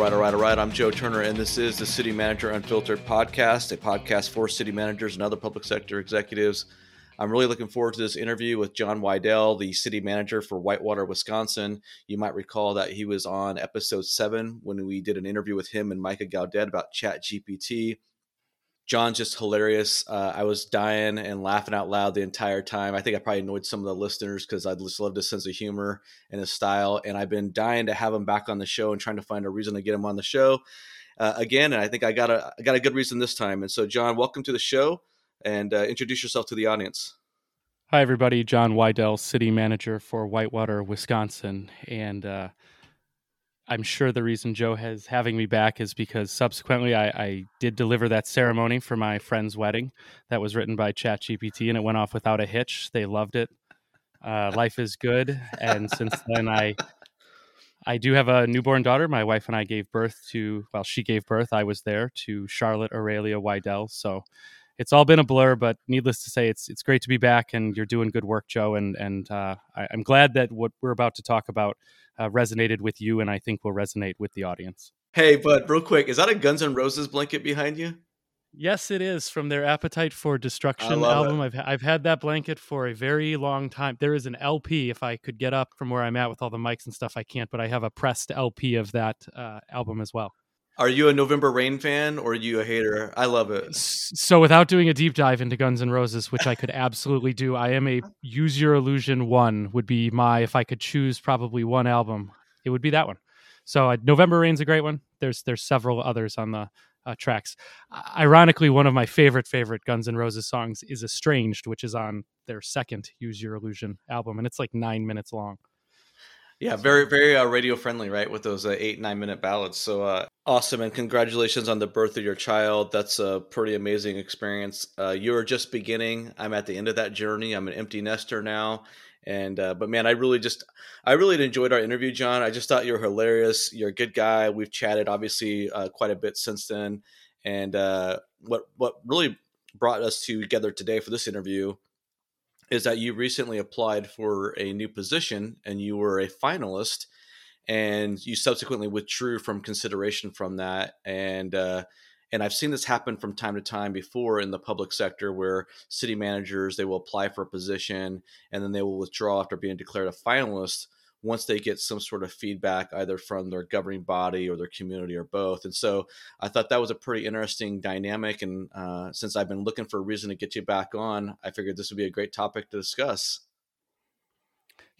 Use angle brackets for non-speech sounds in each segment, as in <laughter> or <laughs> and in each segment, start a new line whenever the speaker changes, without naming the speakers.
right, all right, all right. I'm Joe Turner, and this is the City Manager Unfiltered podcast, a podcast for city managers and other public sector executives. I'm really looking forward to this interview with John Weidl, the city manager for Whitewater, Wisconsin. You might recall that he was on episode seven when we did an interview with him and Micah Gaudet about Chat GPT. John's just hilarious. Uh, I was dying and laughing out loud the entire time. I think I probably annoyed some of the listeners because I just loved his sense of humor and his style. And I've been dying to have him back on the show and trying to find a reason to get him on the show uh, again. And I think I got a I got a good reason this time. And so, John, welcome to the show, and uh, introduce yourself to the audience.
Hi, everybody. John Weidl, City Manager for Whitewater, Wisconsin, and uh, I'm sure the reason Joe has having me back is because subsequently I, I, did deliver that ceremony for my friend's wedding that was written by ChatGPT and it went off without a hitch. They loved it. Uh, life is good, and since then I I do have a newborn daughter. My wife and I gave birth to well, she gave birth. I was there to Charlotte Aurelia Weidl. So it's all been a blur, but needless to say, it's it's great to be back, and you're doing good work, Joe. And and uh, I, am glad that what we're about to talk about uh, resonated with you, and I think will resonate with the audience.
Hey, but real quick, is that a Guns N' Roses blanket behind you?
Yes, it is from their Appetite for Destruction album. It. I've I've had that blanket for a very long time. There is an LP. If I could get up from where I'm at with all the mics and stuff, I can't. But I have a pressed LP of that uh, album as well.
Are you a November Rain fan or are you a hater? I love it.
So, without doing a deep dive into Guns N' Roses, which I could absolutely do, I am a Use Your Illusion one would be my if I could choose probably one album, it would be that one. So, uh, November Rain's a great one. There's there's several others on the uh, tracks. Ironically, one of my favorite favorite Guns N' Roses songs is "Estranged," which is on their second Use Your Illusion album, and it's like nine minutes long.
Yeah, very very uh, radio friendly, right? With those uh, eight nine minute ballads. So uh, awesome, and congratulations on the birth of your child. That's a pretty amazing experience. Uh, you're just beginning. I'm at the end of that journey. I'm an empty nester now, and uh, but man, I really just I really enjoyed our interview, John. I just thought you were hilarious. You're a good guy. We've chatted obviously uh, quite a bit since then, and what what really brought us together today for this interview is that you recently applied for a new position and you were a finalist and you subsequently withdrew from consideration from that and uh, and I've seen this happen from time to time before in the public sector where city managers they will apply for a position and then they will withdraw after being declared a finalist once they get some sort of feedback either from their governing body or their community or both and so i thought that was a pretty interesting dynamic and uh, since i've been looking for a reason to get you back on i figured this would be a great topic to discuss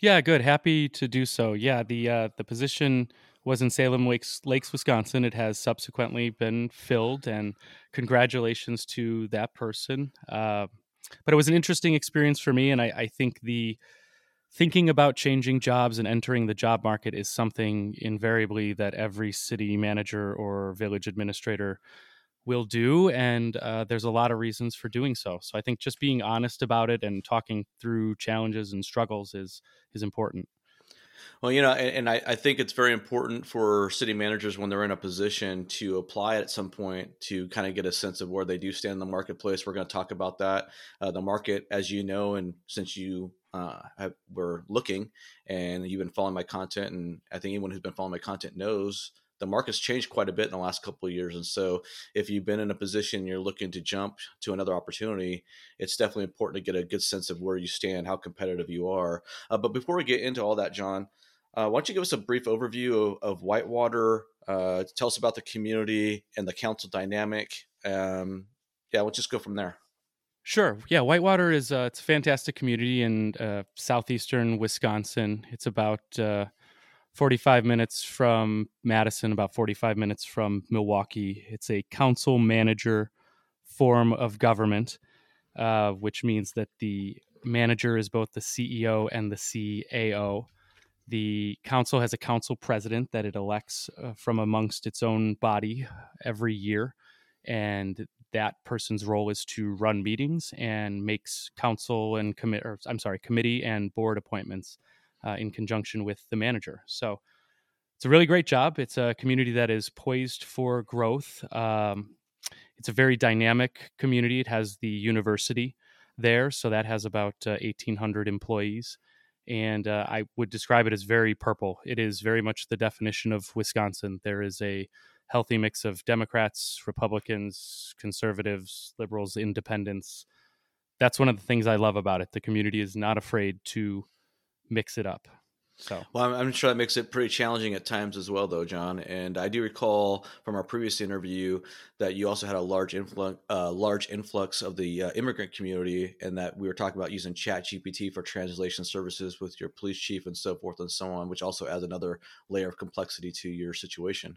yeah good happy to do so. Yeah the uh, the position was in salem lakes lakes wisconsin. It has subsequently been filled and congratulations to that person uh, but it was an interesting experience for me and I, I think the thinking about changing jobs and entering the job market is something invariably that every city manager or village administrator will do and uh, there's a lot of reasons for doing so so i think just being honest about it and talking through challenges and struggles is is important
well, you know, and, and I, I, think it's very important for city managers when they're in a position to apply at some point to kind of get a sense of where they do stand in the marketplace. We're going to talk about that. Uh, the market, as you know, and since you uh, have, were looking and you've been following my content, and I think anyone who's been following my content knows the market's changed quite a bit in the last couple of years. And so, if you've been in a position you're looking to jump to another opportunity, it's definitely important to get a good sense of where you stand, how competitive you are. Uh, but before we get into all that, John, uh, why don't you give us a brief overview of, of Whitewater? Uh, tell us about the community and the council dynamic. Um, yeah, we'll just go from there.
Sure. Yeah, Whitewater is uh, it's a fantastic community in uh, southeastern Wisconsin. It's about uh, 45 minutes from Madison, about 45 minutes from Milwaukee. It's a council manager form of government, uh, which means that the manager is both the CEO and the CAO. The council has a council president that it elects uh, from amongst its own body every year. And that person's role is to run meetings and makes council and commit, or I'm sorry, committee and board appointments uh, in conjunction with the manager. So it's a really great job. It's a community that is poised for growth. Um, it's a very dynamic community. It has the university there, so that has about uh, 1,800 employees and uh, I would describe it as very purple. It is very much the definition of Wisconsin. There is a healthy mix of Democrats, Republicans, conservatives, liberals, independents. That's one of the things I love about it. The community is not afraid to mix it up. So,
well, I'm, I'm, sure that makes it pretty challenging at times as well, though, John. And I do recall from our previous interview that you also had a large influx, uh, large influx of the uh, immigrant community, and that we were talking about using Chat GPT for translation services with your police chief and so forth and so on, which also adds another layer of complexity to your situation.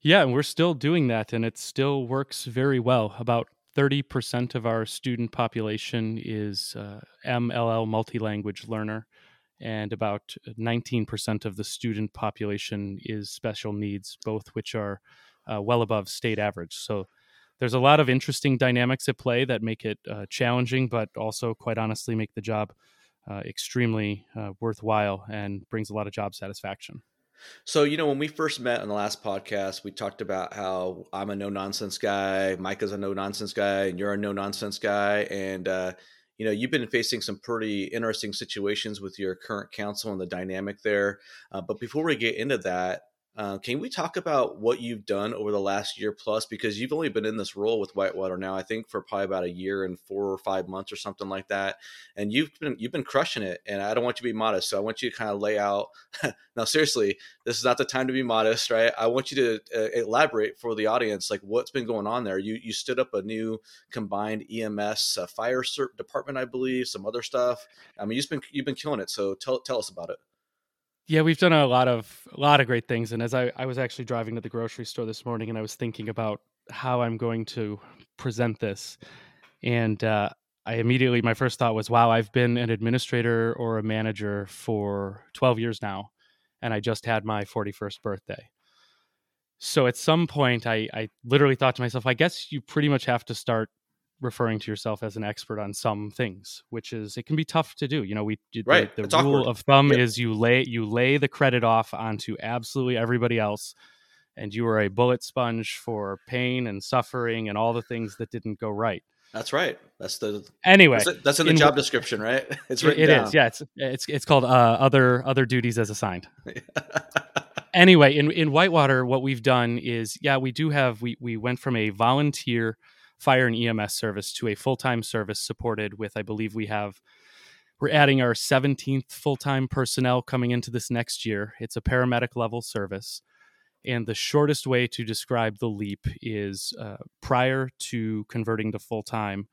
Yeah, and we're still doing that, and it still works very well. About 30% of our student population is uh, MLL multi-language learner and about 19% of the student population is special needs, both which are uh, well above state average. So there's a lot of interesting dynamics at play that make it uh, challenging, but also, quite honestly, make the job uh, extremely uh, worthwhile and brings a lot of job satisfaction.
So, you know, when we first met on the last podcast, we talked about how I'm a no nonsense guy, Mike is a no nonsense guy, and you're a no nonsense guy. And, uh, you know you've been facing some pretty interesting situations with your current council and the dynamic there uh, but before we get into that uh, can we talk about what you've done over the last year plus? Because you've only been in this role with Whitewater now, I think, for probably about a year and four or five months or something like that. And you've been you've been crushing it. And I don't want you to be modest, so I want you to kind of lay out. <laughs> now, seriously, this is not the time to be modest, right? I want you to uh, elaborate for the audience, like what's been going on there. You you stood up a new combined EMS uh, fire department, I believe, some other stuff. I mean, you've been you've been killing it. So tell tell us about it.
Yeah, we've done a lot of a lot of great things. And as I, I was actually driving to the grocery store this morning, and I was thinking about how I'm going to present this, and uh, I immediately my first thought was, "Wow, I've been an administrator or a manager for 12 years now, and I just had my 41st birthday." So at some point, I, I literally thought to myself, "I guess you pretty much have to start referring to yourself as an expert on some things, which is it can be tough to do. You know, we
right.
the, the rule awkward. of thumb yep. is you lay you lay the credit off onto absolutely everybody else, and you are a bullet sponge for pain and suffering and all the things that didn't go right.
That's right. That's the
anyway.
That's, that's in the in, job description, right? <laughs>
It's written it down. is. Yeah, it's it's it's called uh, other other duties as assigned. <laughs> anyway, in in Whitewater, what we've done is yeah, we do have we we went from a volunteer fire and EMS service to a full time service supported with, I believe we have, we're adding our 17th full time personnel coming into this next year. It's a paramedic level service. And the shortest way to describe the leap is uh, prior to converting to full time,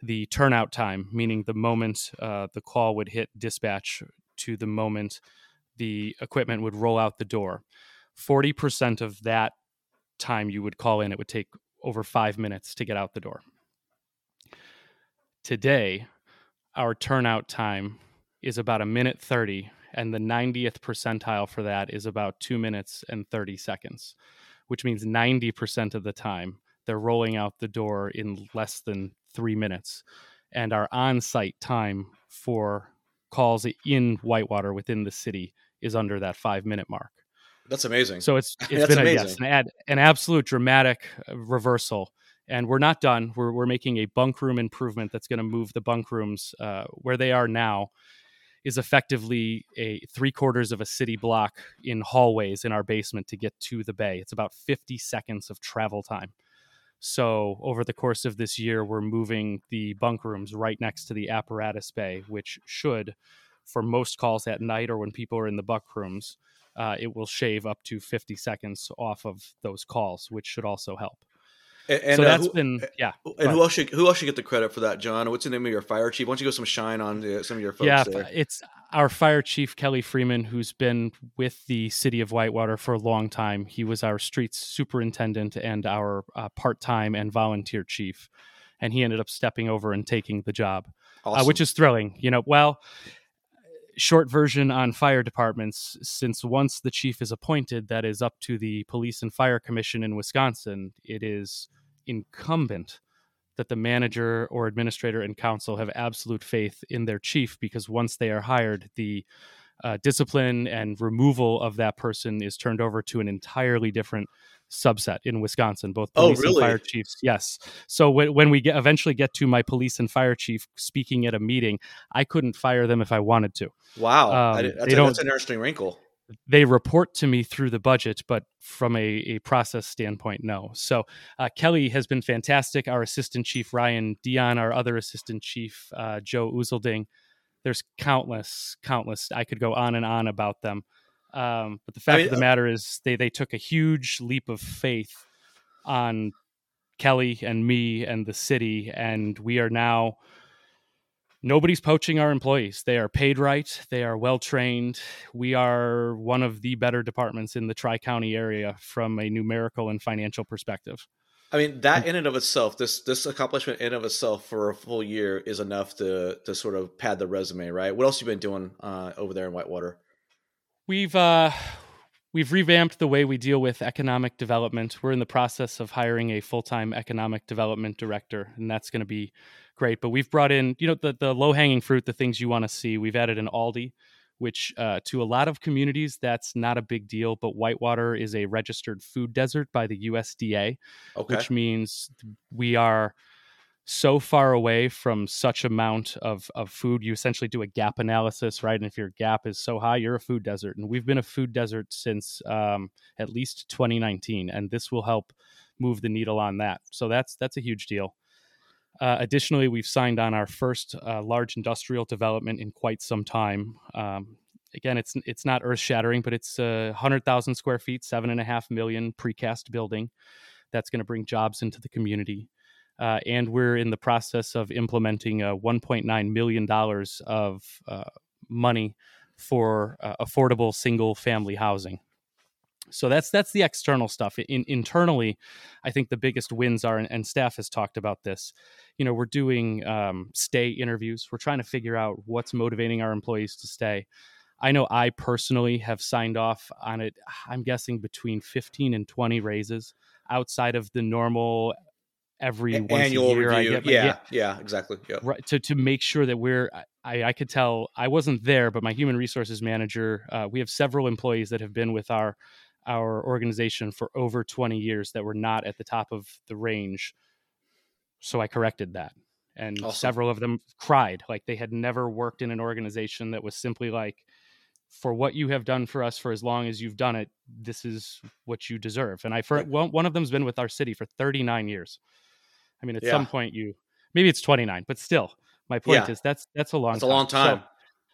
the turnout time, meaning the moment uh, the call would hit dispatch to the moment the equipment would roll out the door. 40% of that time you would call in, it would take over five minutes to get out the door. Today, our turnout time is about a minute 30, and the 90th percentile for that is about two minutes and 30 seconds, which means 90% of the time they're rolling out the door in less than three minutes. And our on site time for calls in Whitewater within the city is under that five minute mark.
That's amazing.
So it's <laughs> it's been a, yes, an, ad, an absolute dramatic uh, reversal. And we're not done. We're we're making a bunk room improvement that's going to move the bunk rooms uh, where they are now is effectively a three quarters of a city block in hallways in our basement to get to the bay. It's about 50 seconds of travel time. So over the course of this year, we're moving the bunk rooms right next to the apparatus bay, which should, for most calls at night or when people are in the bunk rooms, uh, it will shave up to 50 seconds off of those calls, which should also help. And, and so uh, that's who, been yeah.
And who else should who else should get the credit for that, John? What's the name of your fire chief? Why don't you go some shine on uh, some of your folks? Yeah, there?
it's our fire chief Kelly Freeman, who's been with the city of Whitewater for a long time. He was our streets superintendent and our uh, part time and volunteer chief, and he ended up stepping over and taking the job, awesome. uh, which is thrilling. You know, well short version on fire departments since once the chief is appointed that is up to the police and fire commission in wisconsin it is incumbent that the manager or administrator and council have absolute faith in their chief because once they are hired the uh, discipline and removal of that person is turned over to an entirely different subset in Wisconsin, both
Oh,
police and fire chiefs. Yes. So when, when we get eventually get to my police and fire chief speaking at a meeting, I couldn't fire them if I wanted to.
Wow, I
Um,
didn't- that's,
they
a,
don't-
that's an interesting wrinkle.
They report to me through the budget, but from a, a process standpoint, no. So uh, Kelly has been fantastic. Our assistant chief Ryan Dion, our other assistant chief uh, Joe Uzelding. There's countless, countless. I could go on and on about them. Um, but the fact
mean,
of the
uh,
matter is, they they took a huge leap of faith on Kelly and me and the city, and we are now. Nobody's poaching our employees. They are paid right. They are well trained. We are one of the better departments in the Tri County area from a numerical and financial perspective.
I mean, that in and of itself, this this accomplishment in and of itself for a full year is enough to to sort of pad the resume, right? What else you been doing uh, over there in Whitewater?
We've uh, we've revamped the way we deal with economic development. We're in the process of hiring a full time economic development director, and that's going to be great. But we've brought in, you know, the the low hanging fruit, the things you want to see. We've added an Aldi, which uh, to a lot of communities that's not a big deal. But Whitewater is a registered food desert by the USDA,
Okay,
which means we are so far away from such amount of, of food you essentially do a gap analysis right? And if your gap is so high you're a food desert. And we've been a food desert since um, at least 2019 and this will help move the needle on that. So that's that's a huge deal. Uh, additionally we've signed on our first uh, large industrial development in quite some time. Um, again it's it's not earth shattering but it's a 100000 square feet seven and a half million precast building. That's going to bring jobs into the community uh, and we're in the process of implementing a 1.9 million dollars of uh, money for uh, affordable single family housing. So that's that's the external stuff. In, internally, I think the biggest wins are, and, and staff has talked about this. You know, we're doing um, stay interviews. We're trying to figure out what's motivating our employees to stay. I know I personally have signed off on it. I'm guessing between 15 and 20 raises outside of the normal every
A-
once
annual
a year I
review.
get my-
yeah, yeah, exactly. Yeah.
right to to make sure that we're I, I could tell I wasn't there, but my human resources manager, uh, we have several employees that have been with our our organization for over 20 years that were not at the top of the range. So I corrected that. And
Awesome.
several of them cried like they had never worked in an organization that was simply like for what you have done for us for as long as you've done it, this is what you deserve. And I for one of them's been with our city for 39 years. I mean, at
Yeah.
some point you maybe it's 29, but still, my point
Yeah.
is that's that's a long
It's a
time.
long time.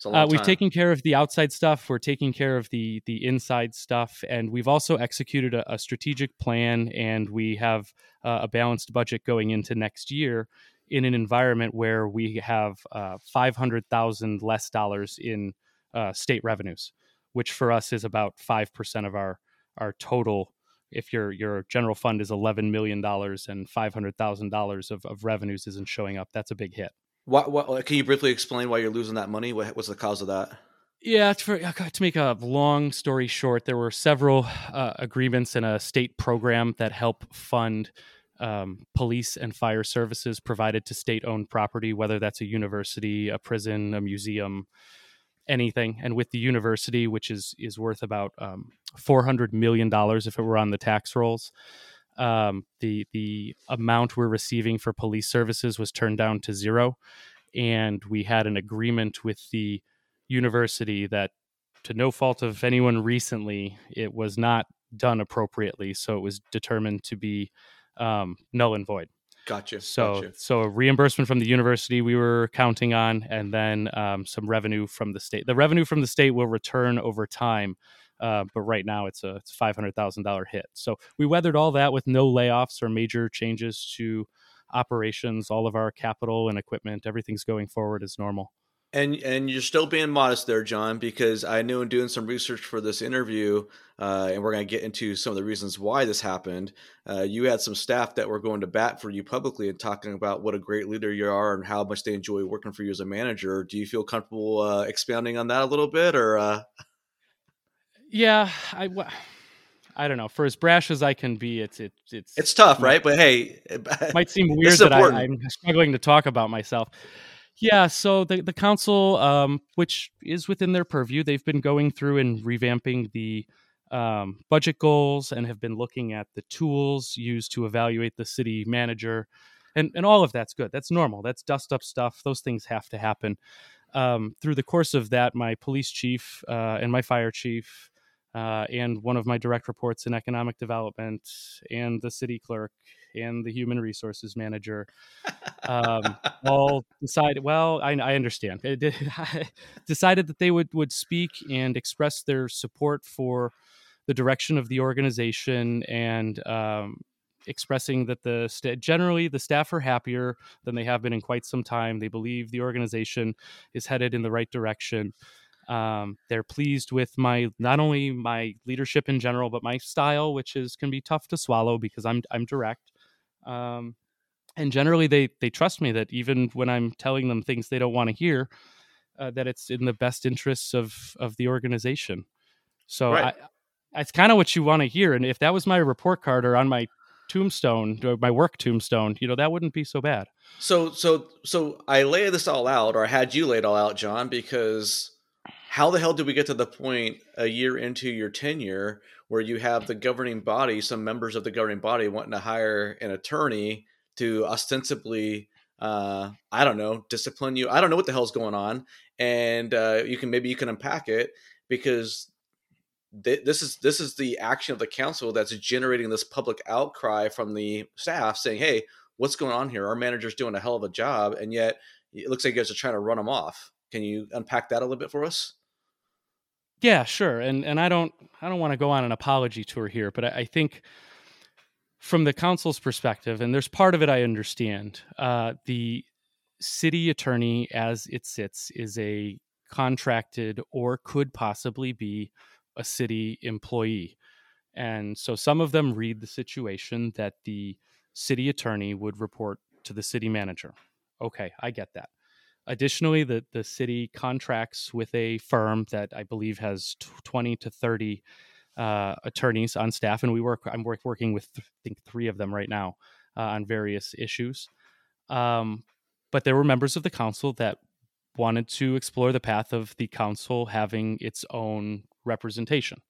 A
uh, we've taken care of the outside stuff. We're taking care of the the inside stuff, and we've also executed a, a strategic plan. And we have uh, a balanced budget going into next year in an environment where we have uh, five hundred thousand less dollars in uh, state revenues, which for us is about five percent of our our total. If your your general fund is eleven million dollars and five hundred thousand dollars of of revenues isn't showing up, that's a big hit.
What, what, can you briefly explain why you're losing that money? What, what's the cause of that?
Yeah, to, for, uh, to make a long story short, there were several uh, agreements in a state program that help fund um, police and fire services provided to state owned property, whether that's a university, a prison, a museum, anything. And with the university, which is, is worth about um, $400 million if it were on the tax rolls, um, the, the amount we're receiving for police services was turned down to zero. And we had an agreement with the university that to no fault of anyone recently it was not done appropriately so it was determined to be um, null and void
Gotcha.
so
gotcha.
so a reimbursement from the university we were counting on and then um, some revenue from the state the revenue from the state will return over time uh, but right now it's a it's five hundred thousand dollar hit so we weathered all that with no layoffs or major changes to operations all of our capital and equipment everything's going forward as normal
And and you're still being modest there, John, because I knew in doing some research for this interview, uh, and we're going to get into some of the reasons why this happened. Uh, you had some staff that were going to bat for you publicly and talking about what a great leader you are and how much they enjoy working for you as a manager. Do you feel comfortable uh, expounding on that a little bit, or? Uh...
Yeah, I, w- I don't know. For as brash as I can be, it's it, it's
It's tough, right? But hey, it <laughs>
might seem weird that I. I'm struggling to talk about myself. Yeah, so the the council, um, which is within their purview, they've been going through and revamping the um, budget goals and have been looking at the tools used to evaluate the city manager. And, and all of that's good. That's normal. That's dust up stuff. Those things have to happen. Um, through the course of that, my police chief uh, and my fire chief uh, and one of my direct reports in economic development and the city clerk and the human resources manager um, <laughs> all decided well i, I understand. <laughs> Decided that they would would speak and express their support for the direction of the organization and um, expressing that the st- generally the staff are happier than they have been in quite some time. They believe the organization is headed in the right direction um, they're pleased with my not only my leadership in general, but my style, which is can be tough to swallow because I'm I'm direct. Um, and generally, they they trust me that even when I'm telling them things they don't want to hear, uh, that it's in the best interests of of the organization. So right. I, it's kind of what you want to hear. And if that was my report card or on my tombstone my work tombstone you know that wouldn't be so bad
so so so i lay this all out or i had you lay it all out john because how the hell did we get to the point a year into your tenure where you have the governing body, some members of the governing body wanting to hire an attorney to ostensibly, uh, I don't know, discipline you? I don't know what the hell's going on, and uh, you can maybe you can unpack it because th- this is this is the action of the council that's generating this public outcry from the staff saying, "Hey, what's going on here? Our manager's doing a hell of a job, and yet it looks like you guys are trying to run him off." Can you unpack that a little bit for us?
Yeah, sure. And and I don't I don't want to go on an apology tour here, but I, I, think from the council's perspective, and there's part of it I understand. Uh, the city attorney, as it sits, is a contracted or could possibly be a city employee. And so some of them read the situation that the city attorney would report to the city manager. Okay, I get that. Additionally, the, the city contracts with a firm that I believe has 20 to 30 uh, attorneys on staff, and we work. I'm work, working with I think three of them right now uh, on various issues. Um, but there were members of the council that wanted to explore the path of the council having its own representation,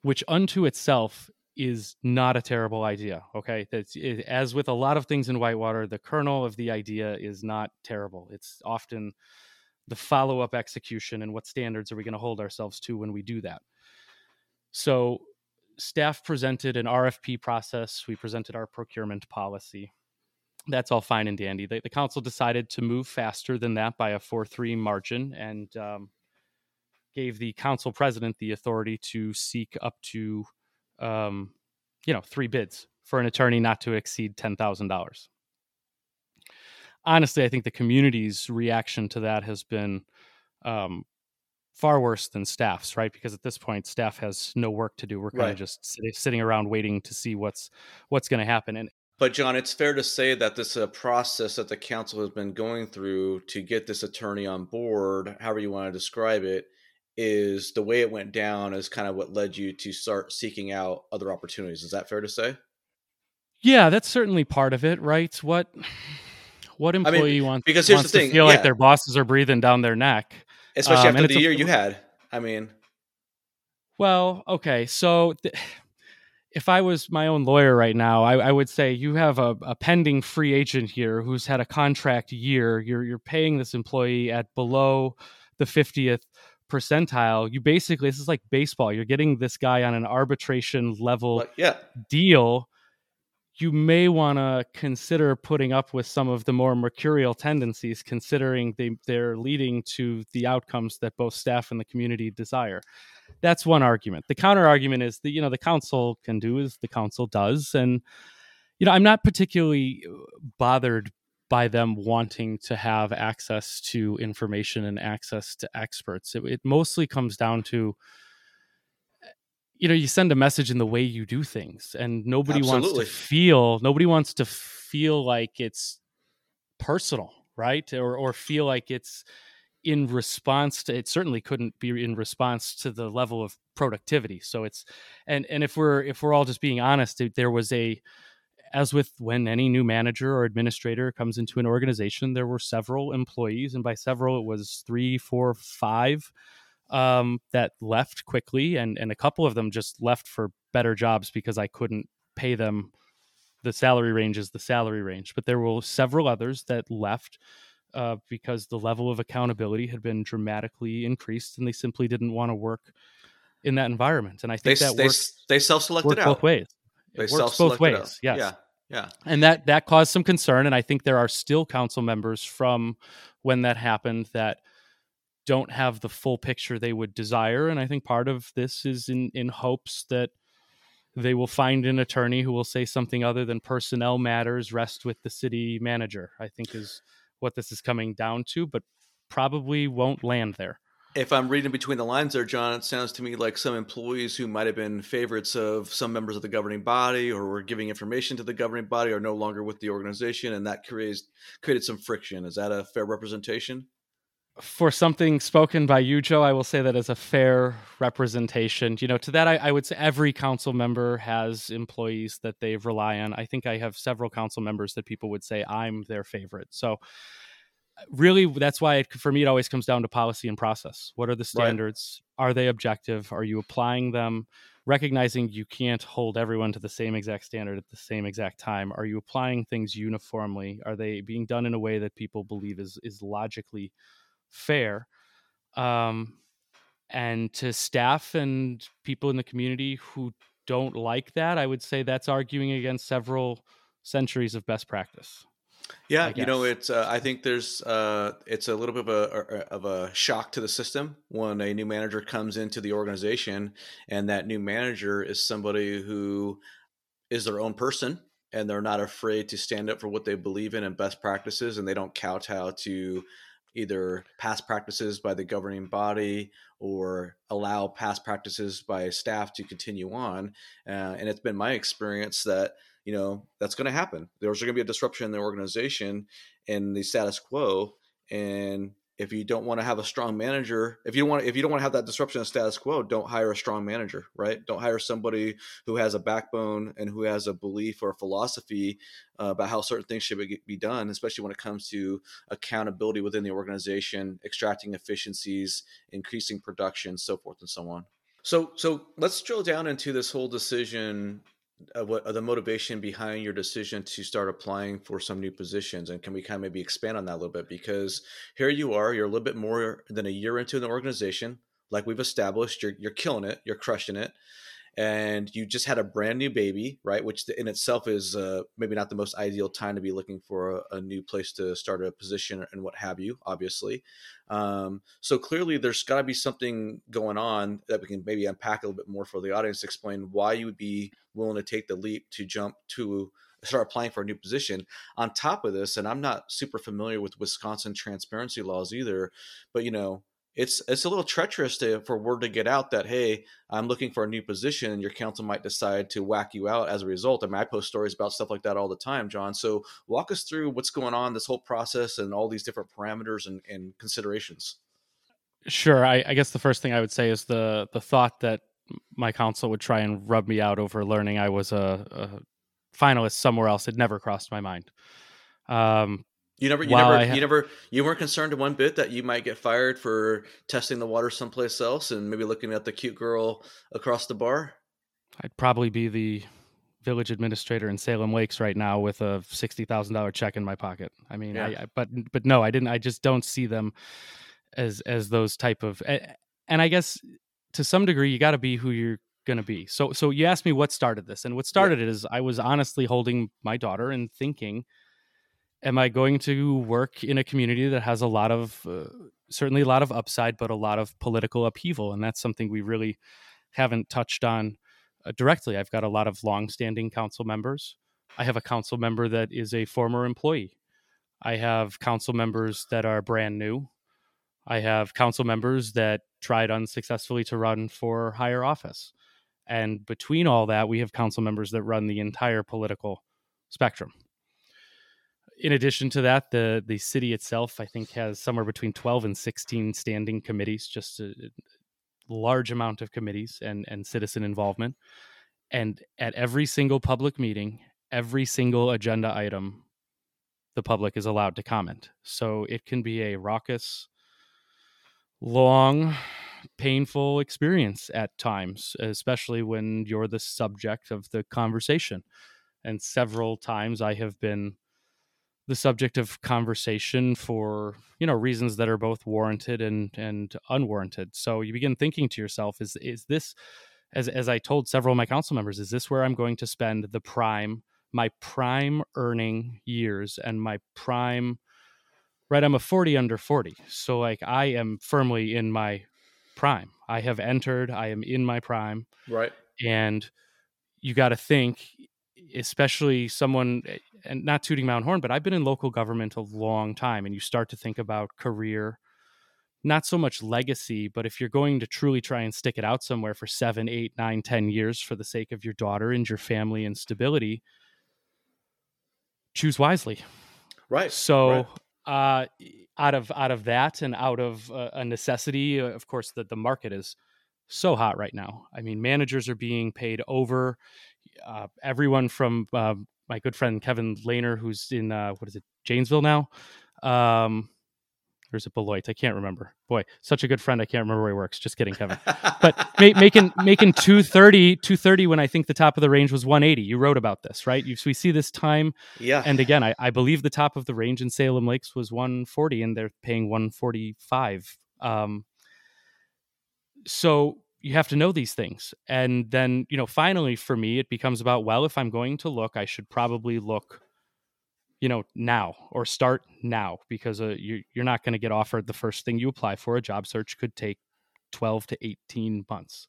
which unto itself is not a terrible idea. Okay, that's it, as with a lot of things in Whitewater, the kernel of the idea is not terrible. It's often the follow up execution and what standards are we going to hold ourselves to when we do that. So, staff presented an RFP process. We presented our procurement policy. That's all fine and dandy. The, the council decided to move faster than that by a 4 3 margin and um, gave the council president the authority to seek up to um, you know, three bids for an attorney not to exceed ten thousand dollars. Honestly, I think the community's reaction to that has been um, far worse than staff's, right? Because at this point, staff has no work to do. We're kind right. of just sitting around waiting to see what's what's going to happen. And
but John, it's fair to say that this is a process that the council has been going through to get this attorney on board, however you want to describe it, is the way it went down is kind of what led you to start seeking out other opportunities. Is that fair to say?
Yeah, that's certainly part of it, right? What what employee I mean, wants
because here's
wants
the thing,
to feel
yeah.
like their bosses are breathing down their neck,
especially um, after the year a, you had. I mean,
well, okay, so. Th- if I was my own lawyer right now, I, I would say you have a, a, pending free agent here who's had a contract year. You're you're paying this employee at below the fiftieth percentile, you basically this is like baseball. You're getting this guy on an arbitration level
yeah.
deal. You may want to consider putting up with some of the more mercurial tendencies, considering they, they're leading to the outcomes that both staff and the community desire. That's one argument. The counter argument is that you know the council can do as the council does, and you know I'm not particularly uh, bothered by them wanting to have access to information and access to experts. It, it, mostly comes down to, you know, you send a message in the way you do things, and nobody Absolutely. wants to feel nobody wants to feel like it's personal, right? Or or feel like it's in response to it certainly couldn't be in response to the level of productivity so it's and and if we're if we're all just being honest there was a as with when any new manager or administrator comes into an organization, there were several employees, and by several, it was three, four, five um, that left quickly, and and a couple of them just left for better jobs because I couldn't pay them. The salary range is the salary range, but there were several others that left uh, because the level of accountability had been dramatically increased, and they simply didn't want to work in that environment. And I think
they,
that
they,
works.
They self-selected out
both ways.
They
it works both ways.
Out.
Yes.
Yeah. Yeah.
And that that caused some concern, and I think there are still council members from when that happened that don't have the full picture they would desire. And I think part of this is in in hopes that they will find an attorney who will say something other than personnel matters rest with the city manager. I think is what this is coming down to, but probably won't land there
if I'm reading between the lines there, John, it sounds to me like some employees who might have been favorites of some members of the governing body or were giving information to the governing body are no longer with the organization, and that creates created some friction. Is that a fair representation?
For something spoken by you, Joe, I will say that as a fair representation. You know, to that, I, I would say every council member has employees that they rely on. I think I have several council members that people would say I'm their favorite. So, really that's why it, for me it always comes down to policy and process. What are the standards? Right. are they objective? Are you applying them? Recognizing you can't hold everyone to the same exact standard at the same exact time. Are you applying things uniformly? Are they being done in a way that people believe is is logically fair? Um, and to staff and people in the community who don't like that i would say that's arguing against several centuries of best practice
yeah, you know, it's. Uh, I think there's. Uh, it's a little bit of a of a shock to the system when a new manager comes into the organization, and that new manager is somebody who is their own person, and they're not afraid to stand up for what they believe in and best practices, and they don't kowtow to either past practices by the governing body or allow past practices by staff to continue on. Uh, and it's been my experience that you know that's going to happen. There's going to be a disruption in the organization and the status quo and if you don't want to have a strong manager if you don't want if you don't want to have that disruption of status quo don't hire a strong manager right? Don't hire somebody who has a backbone and who has a belief or a philosophy uh, about how certain things should be done especially when it comes to accountability within the organization extracting efficiencies increasing production so forth and so on. So so let's drill down into this whole decision uh, what uh, the motivation behind your decision to start applying for some new positions and can we kind of maybe expand on that a little bit? Because here you are you're a little bit more than a year into the organization. Like we've established you're, you're killing it you're crushing it and you just had a brand new baby, right? Which in itself is uh, maybe not the most ideal time to be looking for a, a, new place to start a position and what have you, obviously. Um, so clearly, there's got to be something going on that we can maybe unpack a little bit more for the audience, explain why you would be willing to take the leap to jump to start applying for a new position. On top of this, and I'm not super familiar with Wisconsin transparency laws either, but you know, it's it's a little treacherous to, for word to get out that hey i'm looking for a new position and your council might decide to whack you out as a result. I mean i post stories about stuff like that all the time john so walk us through what's going on this whole process and all these different parameters and, and considerations.
Sure I, I guess the first thing i would say is the the thought that my council would try and rub me out over learning i was a, a finalist somewhere else had never crossed my mind. Um,
you never, you never, ha- you never, you weren't concerned one bit that you might get fired for testing the water someplace else and maybe looking at the cute girl across the bar.
I'd probably be the village administrator in Salem Lakes right now with a sixty thousand dollar check in my pocket. I mean, yeah. I, I, but but no, I didn't. I just don't see them as as those type of. And I guess to some degree, you got to be who you're going to be. So so you asked me what started this, and what started yeah. it is I was honestly holding my daughter and thinking am I going to work in a community that has a lot of uh, certainly a lot of upside, but a lot of political upheaval, and that's something we really haven't touched on uh, directly. I've got a lot of long-standing council members. I have a council member that is a former employee. I have council members that are brand new. I have council members that tried unsuccessfully to run for higher office. And between all that, we have council members that run the entire political spectrum in addition to that, the the city itself, I think, has somewhere between twelve and sixteen standing committees, just a large amount of committees and and citizen involvement. And at every single public meeting, every single agenda item, the public is allowed to comment. So it can be a raucous, long, painful experience at times, especially when you're the subject of the conversation. And several times I have been the subject of conversation for you know reasons that are both warranted and and unwarranted. So you begin thinking to yourself is is this as as i told several of my council members is this where i'm going to spend the prime my prime earning years and my prime right i'm a 40 under 40 so like i am firmly in my prime. I have entered i am in my prime.
Right.
And you got to think especially someone eh, and not tooting my own horn but i've been in local government a long time and you start to think about career not so much legacy but if you're going to truly try and stick it out somewhere for seven eight nine ten years for the sake of your daughter and your family and stability choose wisely
right
so
right.
uh out of out of that and out of uh, a necessity uh, of course that the market is so hot right now i mean managers are being paid over uh, everyone from uh, my good friend Kevin Lahner, who's in uh, what is it, Janesville now, um, or is it Beloit? I can't remember. Boy, such a good friend. I can't remember where he works. Just kidding, Kevin. but ma- <laughs> making making 230, 230 when I think the top of the range was 180. You wrote about this, right? You, so we see this time.
Yeah.
And again, I, I believe the top of the range in Salem Lakes was 140, and they're paying 145. Um, so you have to know these things and then you know finally for me it becomes about well if i'm going to look i should probably look you know now or start now because uh, you, you're not going to get offered the first thing you apply for. A job search could take 12 to 18 months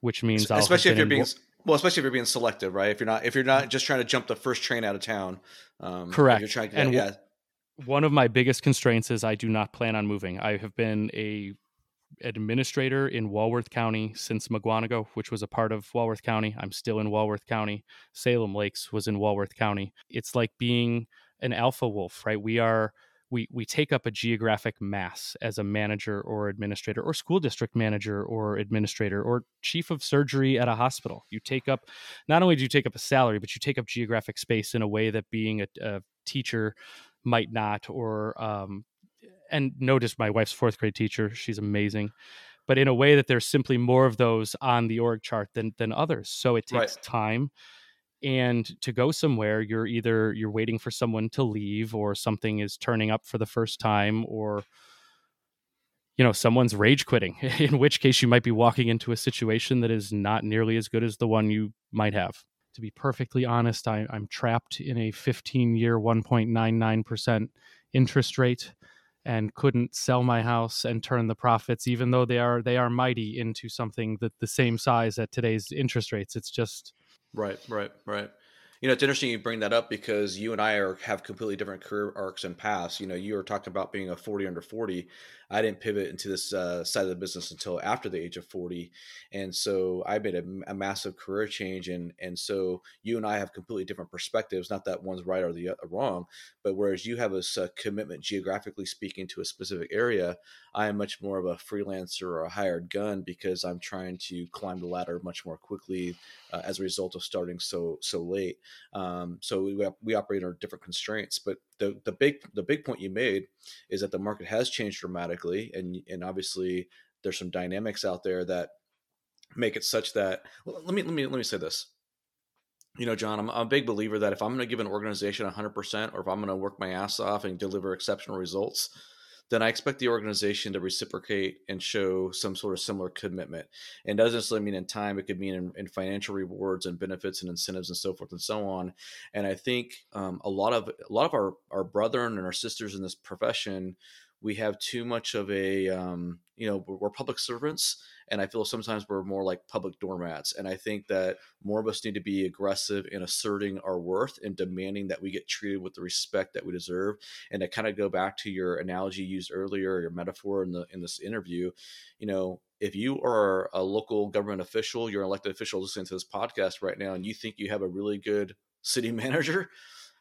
which means I'll
especially if you're being well especially if you're being selective right? If you're not if you're not just trying to jump the first train out of town
um, correct
you're trying to,
and
yeah.
one of my biggest constraints is i do not plan on moving. I have been a administrator in Walworth County since Mukwonago, which was a part of Walworth County. I'm still in Walworth County. Salem Lakes was in Walworth County. It's like being an alpha wolf, right? We are we we take up a geographic mass as a manager or administrator or school district manager or administrator or chief of surgery at a hospital. You take up not only do you take up a salary, but you take up geographic space in a way that being a, a teacher might not or um, and notice my wife's fourth grade teacher. She's amazing. But in a way that there's simply more of those on the org chart than than others. So it takes right. time. And to go somewhere, you're either you're waiting for someone to leave or something is turning up for the first time or you know someone's rage quitting <laughs> in which case you might be walking into a situation that is not nearly as good as the one you might have to be perfectly honest I, am trapped in a 15 year 1.99% interest rate and couldn't sell my house and turn the profits even though they are they are mighty into something that the same size at today's interest rates it's just
right right right you know, it's interesting you bring that up because you and I are have completely different career arcs and paths. You know, you were talking about being a 40 under 40. I didn't pivot into this uh, side of the business until after the age of 40. And so I made a, a, massive career change. And, and so you and I have completely different perspectives, not that one's right or the uh, wrong, but whereas you have a, a commitment geographically speaking to a specific area, I am much more of a freelancer or a hired gun because I'm trying to climb the ladder much more quickly uh, as a result of starting so, so late. Um, so we, we operate under different constraints, but the, the big, the big point you made is that the market has changed dramatically. And, and obviously there's some dynamics out there that make it such that, well, let me, let me, let me say this. You know, John, I'm, I'm a big believer that if I'm going to give an organization 100% or if I'm going to work my ass off and deliver exceptional results, then I expect the organization to reciprocate and show some sort of similar commitment. And doesn't necessarily mean in time; it could mean in, in financial rewards and benefits and incentives and so forth and so on. And I think um, a lot of a lot of our our brethren and our sisters in this profession, we have too much of a um, you know we're public servants and I feel sometimes we're more like public doormats. And I think that more of us need to be aggressive in asserting our worth and demanding that we get treated with the respect that we deserve. And to kind of go back to your analogy used earlier, your metaphor in the in this interview, you know, if you are a local government official, you're an elected official listening to this podcast right now, and you think you have a really good city <laughs> manager,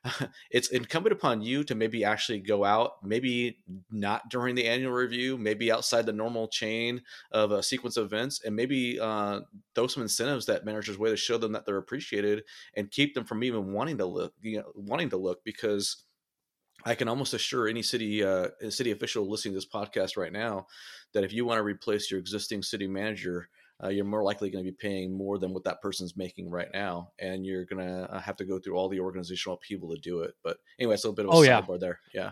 <laughs> it's incumbent upon you to maybe actually go out, maybe not during the annual review, maybe outside the normal chain of a sequence of events, and maybe uh, throw some incentives that managers way to show them that they're appreciated and keep them from even wanting to look, you know, wanting to look because I can almost assure any city uh, city official listening to this podcast right now that if you want to replace your existing city manager, uh, you're more likely going to be paying more than what that person's making right now, and you're going to uh, have to go through all the organizational people to do it. But anyway, it's a little bit of a oh, sidebar yeah. there. Yeah.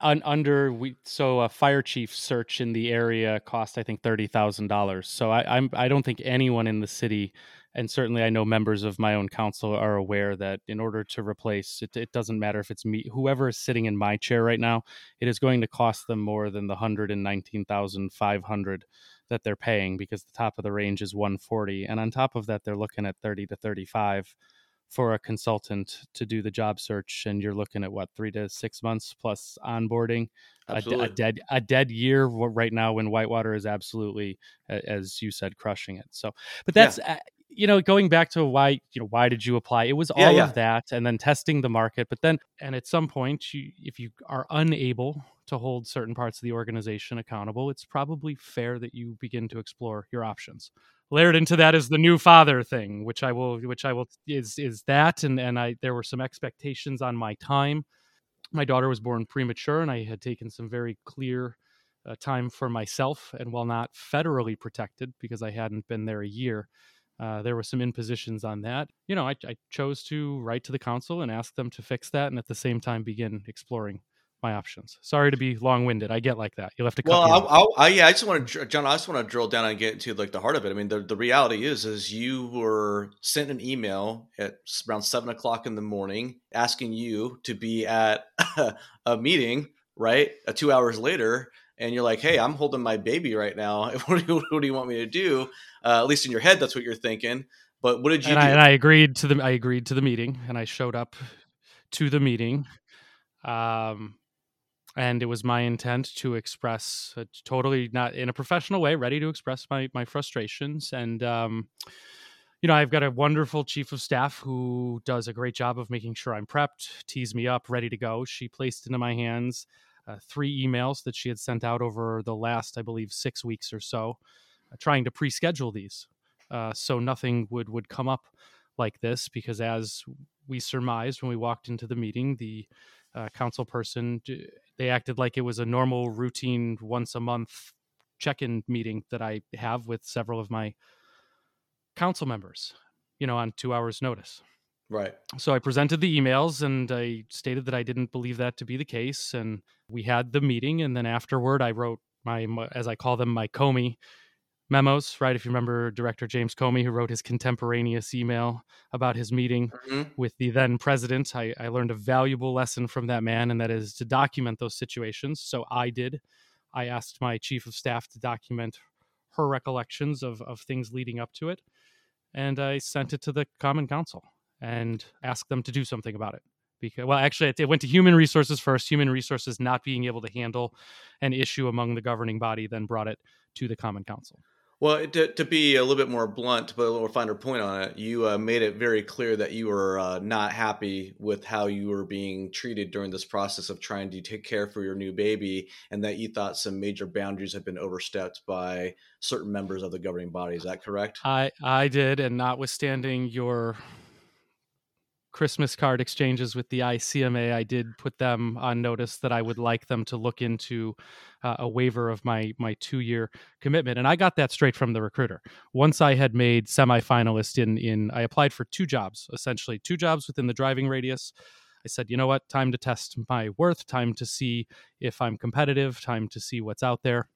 Un- under we so a fire chief search in the area cost I think thirty thousand dollars. So I, I'm I don't think anyone in the city and certainly I know members of my own council are aware that in order to replace it, it doesn't matter if it's me, whoever is sitting in my chair right now, it is going to cost them more than the hundred and nineteen thousand five hundred that they're paying because the top of the range is 140 and on top of that they're looking at 30 to 35 for a consultant to do the job search and you're looking at what three to six months plus onboarding? A, a, dead a dead year right now when whitewater is absolutely as you said crushing it. So but that's yeah. You know going back to why you know why did you apply it was all yeah, yeah. of that and then testing the market but then and at some point you, if you are unable to hold certain parts of the organization accountable it's probably fair that you begin to explore your options layered into that is the new father thing, which I will, which I will is is that, and and I there were some expectations on my time. My daughter was born premature, and I had taken some very clear uh, time for myself. And while not federally protected, because I hadn't been there a year, uh, there were some impositions on that. You know, I, I chose to write to the council and ask them to fix that, and at the same time begin exploring my options. Sorry to be long winded. I get like that. You'll have to.
well, I'll, I, yeah, I just want to, John. I just want to drill down and get into like the heart of it. I mean, the, the reality is, is you were sent an email at around seven o'clock in the morning asking you to be at <laughs> a meeting, right? Uh, two hours later, and you're like, "Hey, I'm holding my baby right now. <laughs> what, do you, what do you want me to do?" Uh, at least in your head, that's what you're thinking. But what did you
and
do?
I, and I agreed to the I agreed to the meeting, and I showed up to the meeting. Um, and it was my intent to express uh, totally not in a professional way ready to express my my frustrations and um, you know i've got a wonderful chief of staff who does a great job of making sure i'm prepped tees me up ready to go she placed into my hands uh, three emails that she had sent out over the last i believe six weeks or so uh, trying to pre-schedule these uh, so nothing would would come up like this because as we surmised when we walked into the meeting the uh, council person they acted like it was a normal routine once a month check-in meeting that I have with several of my council members, you know, on 2 hours notice.
Right.
So I presented the emails and I stated that I didn't believe that to be the case and we had the meeting and then afterward I wrote my as I call them my Comey memos, right? If you remember Director James Comey, who wrote his contemporaneous email about his meeting mm-hmm. with the then president, I, I, learned a valuable lesson from that man, and that is to document those situations. So I did. I asked my chief of staff to document her recollections of, of things leading up to it. And I sent it to the Common Council and ask them to do something about it. Because, well, actually, it went to human resources first. Human resources not being able to handle an issue among the governing body, then brought it to the Common Council.
Well, to, to be a little bit more blunt, but a little finer point on it, you uh, made it very clear that you were uh, not happy with how you were being treated during this process of trying to take care for your new baby, and that you thought some major boundaries had been overstepped by certain members of the governing body. Is that correct?
I I did, and notwithstanding your Christmas card exchanges with the ICMA, I did put them on notice that I would like them to look into uh, a waiver of my my two year commitment, and I got that straight from the recruiter. Once I had made semifinalist in in, I applied for two jobs, essentially two jobs within the driving radius. I said, you know what, time to test my worth, time to see if I'm competitive, time to see what's out there.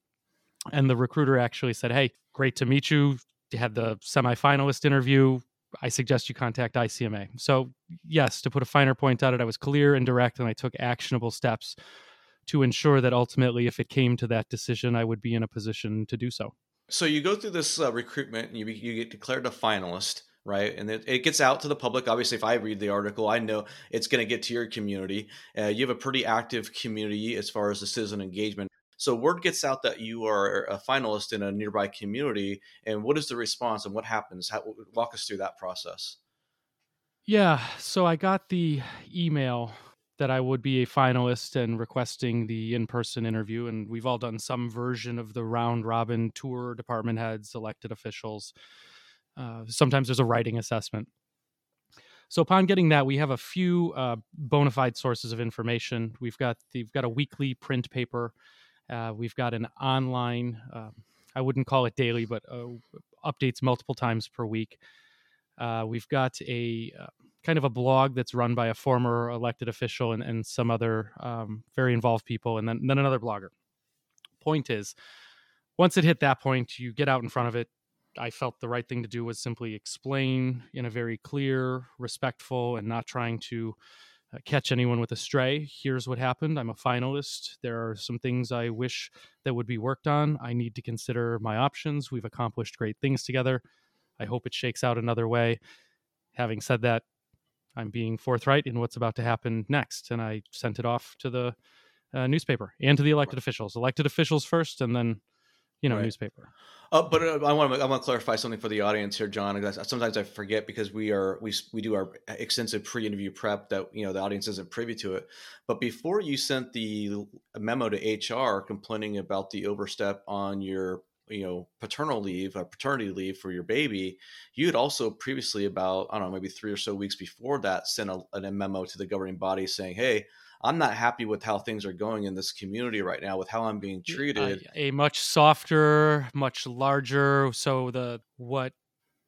And the recruiter actually said, hey, great to meet you. You had the semifinalist interview I suggest you contact ICMA. So, yes, to put a finer point on it, I was clear and direct, and I took actionable steps to ensure that ultimately, if it came to that decision, I would be in a position to do so.
So, you go through this uh, recruitment, and you, you get declared a finalist, right? And it, it, gets out to the public. Obviously, if I read the article, I know it's going to get to your community. Uh, you have a pretty active community as far as the citizen engagement. So word gets out that you are a finalist in a nearby community, and what is the response and what happens? How, walk us through that process.
Yeah, so I got the email that I would be a finalist and requesting the in-person interview, and we've all done some version of the round robin tour. Department heads, elected officials. Uh, sometimes there's a writing assessment. So upon getting that, we have a few uh, bona fide sources of information. We've got the, we've got a weekly print paper. Uh, we've got an online. Um, I wouldn't call it daily, but uh, updates multiple times per week. Uh, we've got a uh, kind of a blog that's run by a former elected official and, and some other um, very involved people, and then, then another blogger. Point is, once it hit that point, you get out in front of it. I felt the right thing to do was simply explain in a very clear, respectful, and not trying to catch anyone with a stray. Here's what happened. I'm a finalist. There are some things I wish that would be worked on. I need to consider my options. We've accomplished great things together. I hope it shakes out another way. Having said that, I'm being forthright in what's about to happen next. And I sent it off to the uh, newspaper and to the elected officials. Elected officials first, and then you know, right. newspaper.
Uh, but uh, I want to I want to clarify something for the audience here, John. Sometimes I forget because we are we we do our extensive pre-interview prep that you know the audience isn't privy to it. But before you sent the memo to HR complaining about the overstep on your you know paternal leave or paternity leave for your baby you had also previously about i don't know maybe three or so weeks before that sent a, a memo to the governing body saying hey i'm not happy with how things are going in this community right now with how i'm being treated
a, a much softer much larger so the what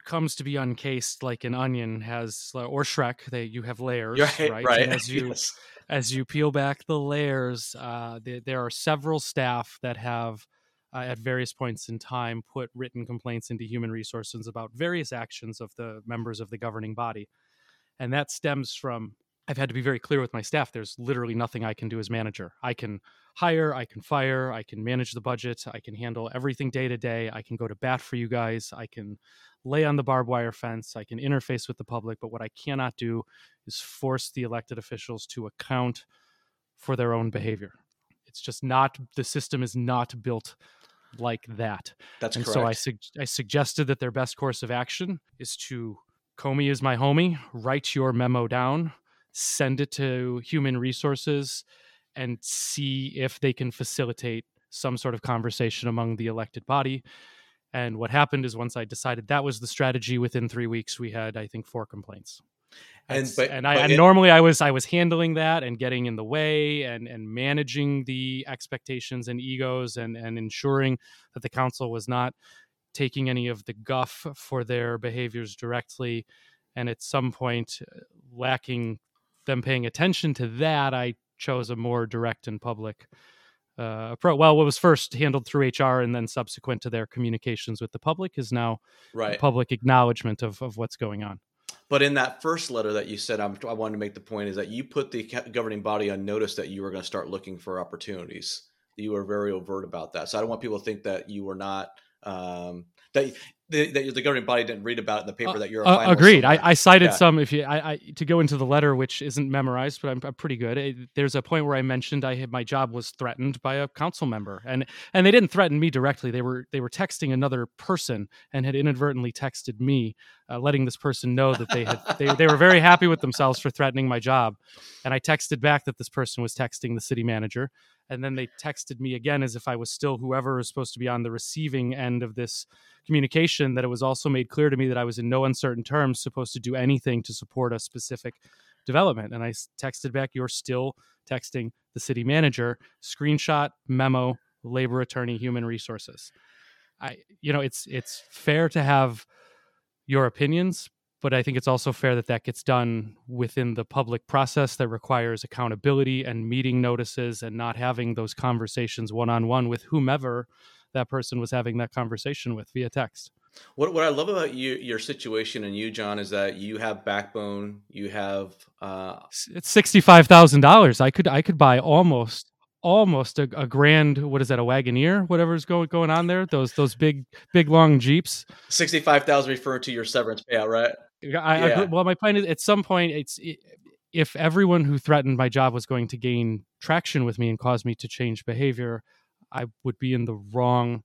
comes to be uncased like an onion has or shrek they you have <laughs> layers right, right?
right.
As <laughs> you yes. as you peel back the layers uh, the, there are several staff that have uh, at various points in time put written complaints into human resources about various actions of the members of the governing body. And that stems from I've had to be very clear with my staff. There's literally nothing I can do as manager. I can hire, I can fire, I can manage the budget, I can handle everything day to day. I can go to bat for you guys, I can lay on the barbed wire fence, I can interface with the public. But what I cannot do is force the elected officials to account for their own behavior. It's just not, the system is not built like that.
That's
and
correct.
so I, su- I suggested that their best course of action is to Comey is my homie, write your memo down, send it to human resources, and see if they can facilitate some sort of conversation among the elected body. And what happened is once I decided that was the strategy, within three weeks we had, I think, four complaints and but, and I and normally I was I was handling that and getting in the way and and managing the expectations and egos and and ensuring that the council was not taking any of the guff for their behaviors directly and at some point lacking them paying attention to that I chose a more direct and public uh, approach. Well, what was first handled through HR and then subsequent to their communications with the public is now
right.
public acknowledgement of, of what's going on.
But in that first letter that you said, I'm, i wanted to make the point is that you put the governing body on notice that you were going to start looking for opportunities. You were very overt about that. So I don't want people to think that you were not um, that the, the, the, governing body didn't read about it in the paper uh, that you're uh,
agreed. I, I, cited yeah. some. If you, I, I, to go into the letter, which isn't memorized, but I'm, I'm pretty good. It, there's a point where I mentioned I had my job was threatened by a council member, and and they didn't threaten me directly. They were they were texting another person and had inadvertently texted me, uh, letting this person know that they had they, they were very happy with themselves for threatening my job, and I texted back that this person was texting the city manager, and then they texted me again as if I was still whoever was supposed to be on the receiving end of this communication that it was also made clear to me that I was in no uncertain terms supposed to do anything to support a specific development. And I texted back, You're still texting the city manager, screenshot, memo, labor attorney, human resources. I, you know, it's it's fair to have your opinions, but I think it's also fair that that gets done within the public process that requires accountability and meeting notices and not having those conversations one on one with whomever that person was having that conversation with via text.
What what I love about you your situation and you, John, is that you have backbone. You have uh,
it's sixty five thousand dollars. I could I could buy almost almost a, a, grand what is that a wagoneer whatever's going going on there those those big big long jeeps
sixty five thousand referring to your severance payout right
I, yeah. I, well my point is at some point it's it, if everyone who threatened my job was going to gain traction with me and cause me to change behavior I would be in the wrong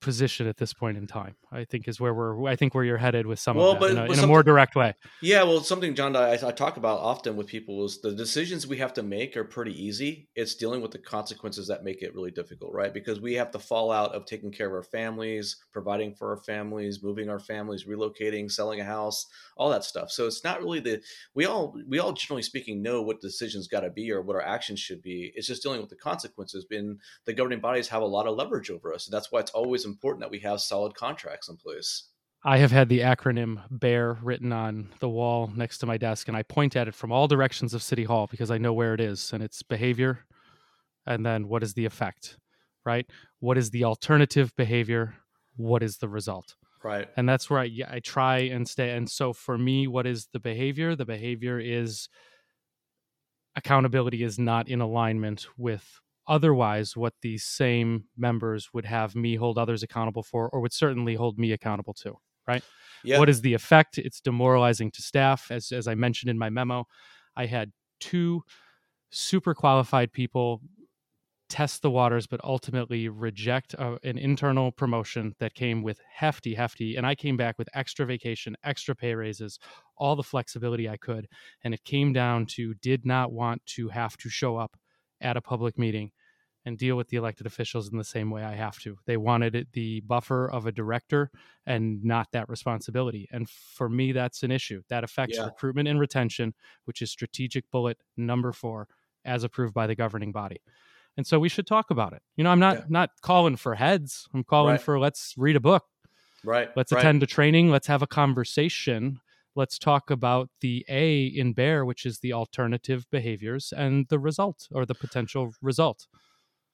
position at this point in time. I think is where we're. I think where you're headed with some well, of that but, in, a, in a, more direct way.
Yeah, well, something John I, I, talk about often with people is the decisions we have to make are pretty easy. It's dealing with the consequences that make it really difficult, right? Because we have the fallout of taking care of our families, providing for our families, moving our families, relocating, selling a house, all that stuff. So it's not really the we all we all generally speaking know what decisions got to be or what our actions should be. It's just dealing with the consequences. And the governing bodies have a lot of leverage over us, and that's why it's always important that we have solid contracts in place.
I have had the acronym BEAR written on the wall next to my desk, and I point at it from all directions of City Hall because I know where it is. And it's behavior, and then what is the effect, right? What is the alternative behavior? What is the result?
Right.
And that's where I, I try and stay. And so for me, what is the behavior? The behavior is accountability is not in alignment with otherwise what these same members would have me hold others accountable for or would certainly hold me accountable to right? Yeah. what is the effect? It's demoralizing to staff. As, as i mentioned in my memo i had two super qualified people test the waters but ultimately reject a, an internal promotion that came with hefty hefty and i came back with extra vacation extra pay raises all the flexibility i could and it came down to did not want to have to show up at a public meeting and deal with the elected officials in the same way I have to. They wanted it, the buffer of a director and not that responsibility. And for me, that's an issue that affects yeah. recruitment and retention, which is strategic bullet number four, as approved by the governing body. And so we should talk about it. You know, I'm not yeah. not calling for heads. I'm calling right. for let's read a book.
Right.
Let's
right.
attend a training. Let's have a conversation let's talk about the A in BEAR, which is the alternative behaviors and the result or the potential result.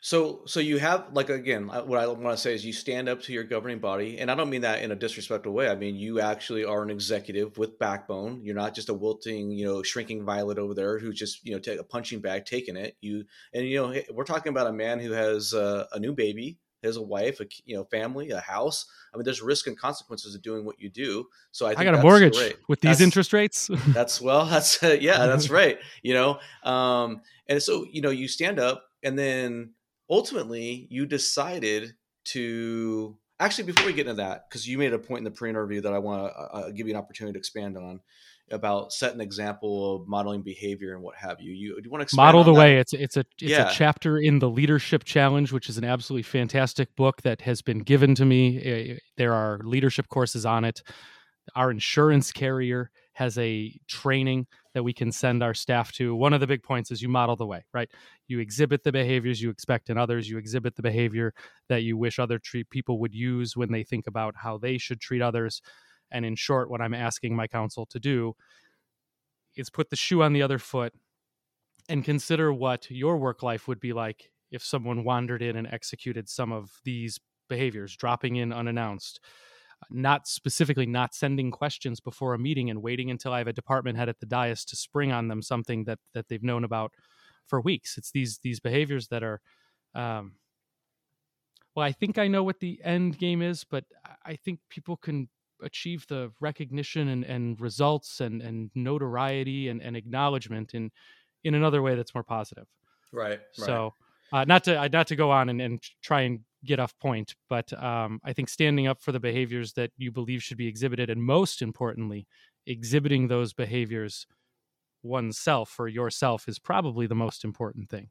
So, so you have like again, what I want to say is you stand up to your governing body, and I don't mean that in a disrespectful way. I mean you actually are an executive with backbone. You're not just a wilting, you know, shrinking violet over there who's just you know take a punching bag taking it. You and you know we're talking about a man who has uh, a new baby, has a wife, a you know family, a house. I mean, there's risk and consequences of doing what you do. So I,
I got a mortgage great. with these that's, interest rates. <laughs>
that's well, that's uh, <laughs> yeah, that's <laughs> right. You know, um, and so you know you stand up and then ultimately you decided to actually before we get into that because you made a point in the pre-interview that i want to uh, uh, give you an opportunity to expand on about set an example of modeling behavior and what have you you, you want to
model the
that?
way it's it's a it's yeah. a chapter in the leadership challenge which is an absolutely fantastic book that has been given to me there are leadership courses on it our insurance carrier has a training that we can send our staff to. One of the big points is you model the way, right? You exhibit the behaviors you expect in others. You exhibit the behavior that you wish other treat people would use when they think about how they should treat others. And in short, what I'm asking my council to do is put the shoe on the other foot and consider what your work life would be like if someone wandered in and executed some of these behaviors, dropping in unannounced, not specifically not sending questions before a meeting and waiting until I have a department head at the dais to spring on them something that that they've known about for weeks. It's these these behaviors that are um, well, I think I know what the end game is, but I think people can achieve the recognition and, and results and, and notoriety and, and acknowledgement in in another way that's more positive.
Right.
So uh, not to not to go on and, and try and get off point, but um, I think standing up for the behaviors that you believe should be exhibited, and most importantly, exhibiting those behaviors oneself or yourself is probably the most important thing.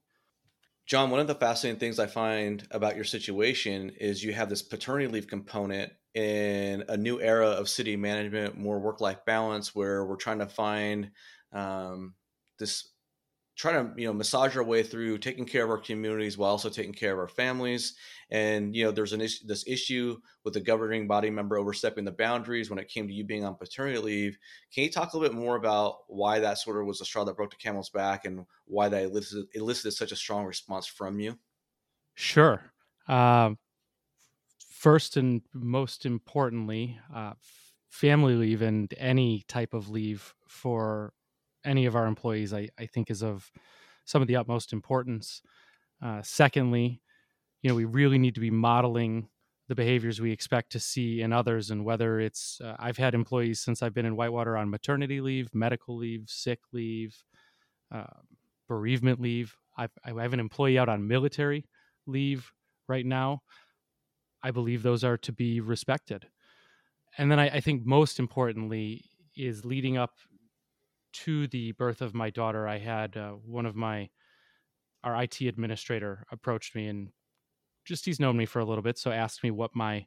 John, one of the fascinating things I find about your situation is you have this paternity leave component in a new era of city management, more work life balance, where we're trying to find um, this try to you know massage our way through taking care of our communities while also taking care of our families. And you know there's an issue this issue with the governing body member overstepping the boundaries when it came to you being on paternity leave. Can you talk a little bit more about why that sort of was a straw that broke the camel's back and why that elicited, elicited such a strong response from you?
Sure. Um, first and most importantly uh, family leave and any type of leave for any of our employees, I, I think is of some of the utmost importance. Uh, secondly, you know, we really need to be modeling the behaviors we expect to see in others, and whether it's uh, I've had employees since I've been in Whitewater on maternity leave, medical leave, sick leave, uh, bereavement leave. I've, I have an employee out on military leave right now. I believe those are to be respected. And then I, I think most importantly is leading up to the birth of my daughter. I had uh, one of my our IT administrator approached me and just he's known me for a little bit, so asked me what my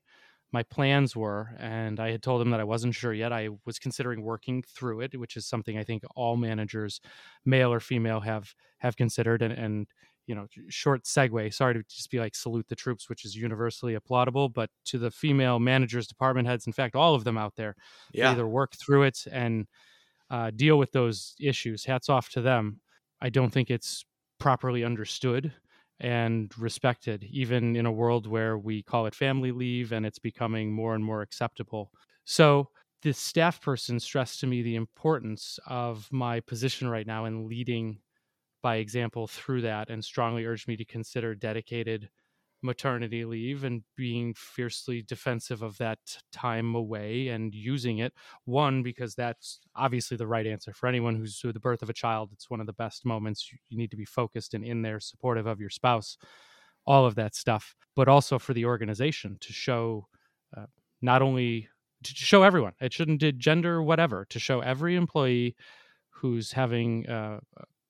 my plans were and i had told him that i wasn't sure yet i was considering working through it which is something i think all managers male or female have have considered and, and you know short segue sorry to just be like salute the troops which is universally applaudable but to the female managers department heads in fact all of them out there yeah. either work through it and uh, deal with those issues hats off to them i don't think it's properly understood and respected, even in a world where we call it family leave and it's becoming more and more acceptable. So, this staff person stressed to me the importance of my position right now in leading by example through that and strongly urged me to consider dedicated maternity leave and being fiercely defensive of that time away and using it. One, because that's obviously the right answer for anyone who's through the birth of a child. It's one of the best moments. You need to be focused and in there, supportive of your spouse, all of that stuff, but also for the organization to show uh, not only to show everyone, it shouldn't gender, whatever, to show every employee who's having uh,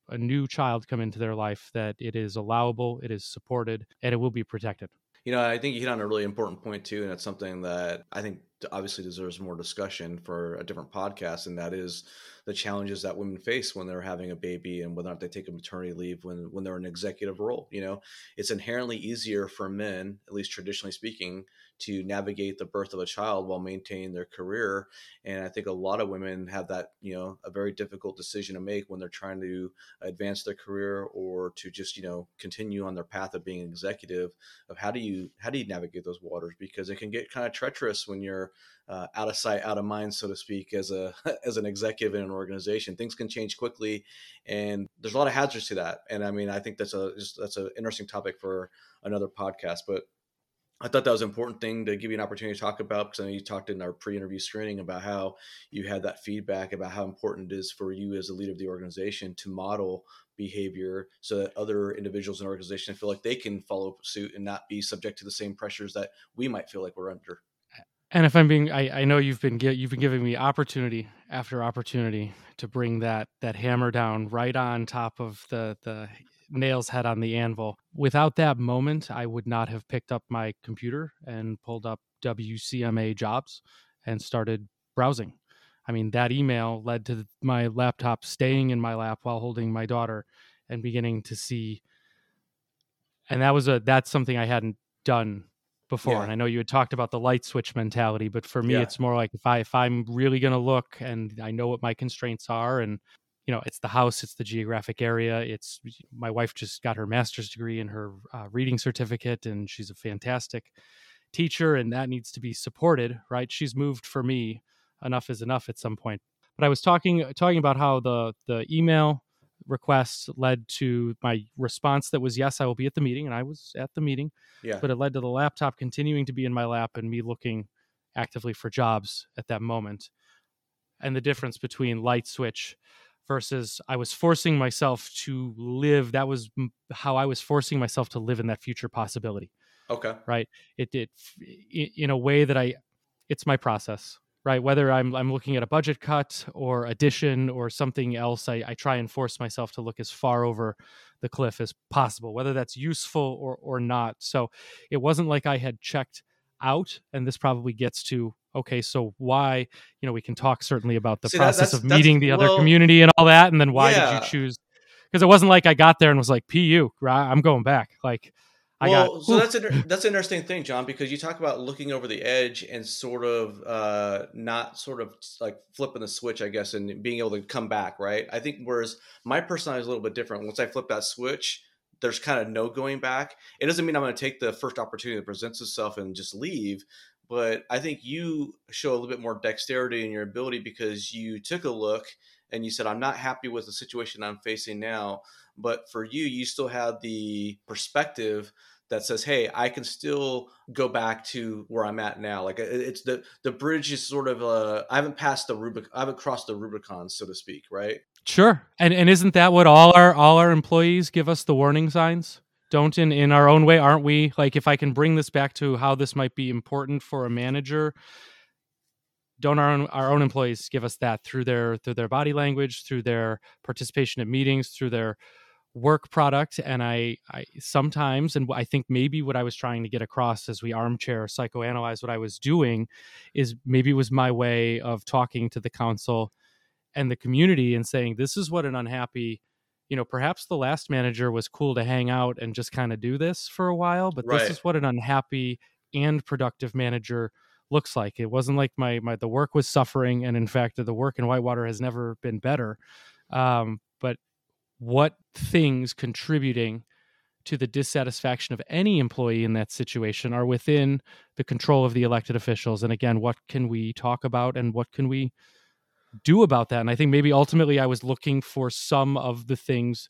a new child come into their life that it is allowable, it is supported, and it will be protected.
You know, I think you hit on a really important point too, and it's something that I think obviously deserves more discussion for a different podcast, and that is the challenges that women face when they're having a baby and whether or not they take a maternity leave when when they're in an executive role. You know, it's inherently easier for men, at least traditionally speaking, to navigate the birth of a child while maintaining their career. And I think a lot of women have that, you know, a very difficult decision to make when they're trying to advance their career or to just, you know, continue on their path of being an executive of how do you how do you navigate those waters because it can get kind of treacherous when you're uh, out of sight, out of mind, so to speak, as a <laughs> as an executive in an organization. Things can change quickly, and there's a lot of hazards to that. And I mean, I think that's a just, that's an interesting topic for another podcast. But I thought that was an important thing to give you an opportunity to talk about because I know you talked in our pre-interview screening about how you had that feedback about how important it is for you as a leader of the organization to model behavior so that other individuals in the organization feel like they can follow suit and not be subject to the same pressures that we might feel like we're under.
And if I'm being, I, I know you've been you've been giving me opportunity after opportunity to bring that that hammer down right on top of the the nails head on the anvil. Without that moment, I would not have picked up my computer and pulled up WCMA jobs and started browsing. I mean, that email led to my laptop staying in my lap while holding my daughter and beginning to see. And that was a that's something I hadn't done before. Yeah. And I know you had talked about the light switch mentality, but for me, yeah. it's more like if I if I'm really going to look and I know what my constraints are and you know it's the house it's the geographic area it's my wife just got her master's degree and her uh, reading certificate and she's a fantastic teacher and that needs to be supported right? She's moved for me enough is enough at some point. But i was talking talking about how the the email request led to my response that was yes i will be at the meeting and i was at the meeting yeah. but it led to the laptop continuing to be in my lap and me looking actively for jobs at that moment. And the difference between light switch versus I was forcing myself to live. That was how I was forcing myself to live in that future possibility.
Okay.
Right. It did in a way that I, it's my process, right? Whether I'm, I'm looking at a budget cut or addition or something else, I, I try and force myself to look as far over the cliff as possible, whether that's useful or, or not. So it wasn't like I had checked out. And this probably gets to okay, so why, you know, we can talk certainly about the See, process that, of meeting the other well, community and all that. And then why yeah. did you choose? Because it wasn't like I got there and was like, PU, I'm going back. Like, I
well,
got,
so that's that's an interesting thing, John, because you talk about looking over the edge and sort of uh, not sort of like flipping the switch, I guess, and being able to come back, right? I think whereas my personality is a little bit different. Once I flip that switch, there's kind of no going back. It doesn't mean I'm going to take the first opportunity that presents itself and just leave, but I think you show a little bit more dexterity in your ability because you took a look and you said, I'm not happy with the situation I'm facing now. But for you, you still have the perspective that says, "Hey, I can still go back to where I'm at now." Like it's the the bridge is sort of uh, I haven't passed the Rubicon, I haven't crossed the Rubicon, so to speak, right?
Sure, and and isn't that what all our all our employees give us the warning signs? don't in in our own way aren't we? Like if i can bring this back to how this might be important for a manager don't our own our own employees give us that through their through their body language through their participation in meetings through their work product? And I, I sometimes and i think maybe what i was trying to get across as we armchair psychoanalyze what i was doing is maybe it was my way of talking to the council and the community and saying this is what an unhappy you know perhaps the last manager was cool to hang out and just kind of do this for a while but
Right.
this is what an unhappy and productive manager looks like it wasn't like my my the work was suffering and in fact the work in whitewater has never been better um, but what things contributing to the dissatisfaction of any employee in that situation are within the control of the elected officials and again what can we talk about and what can we do about that and i think maybe ultimately i was looking for some of the things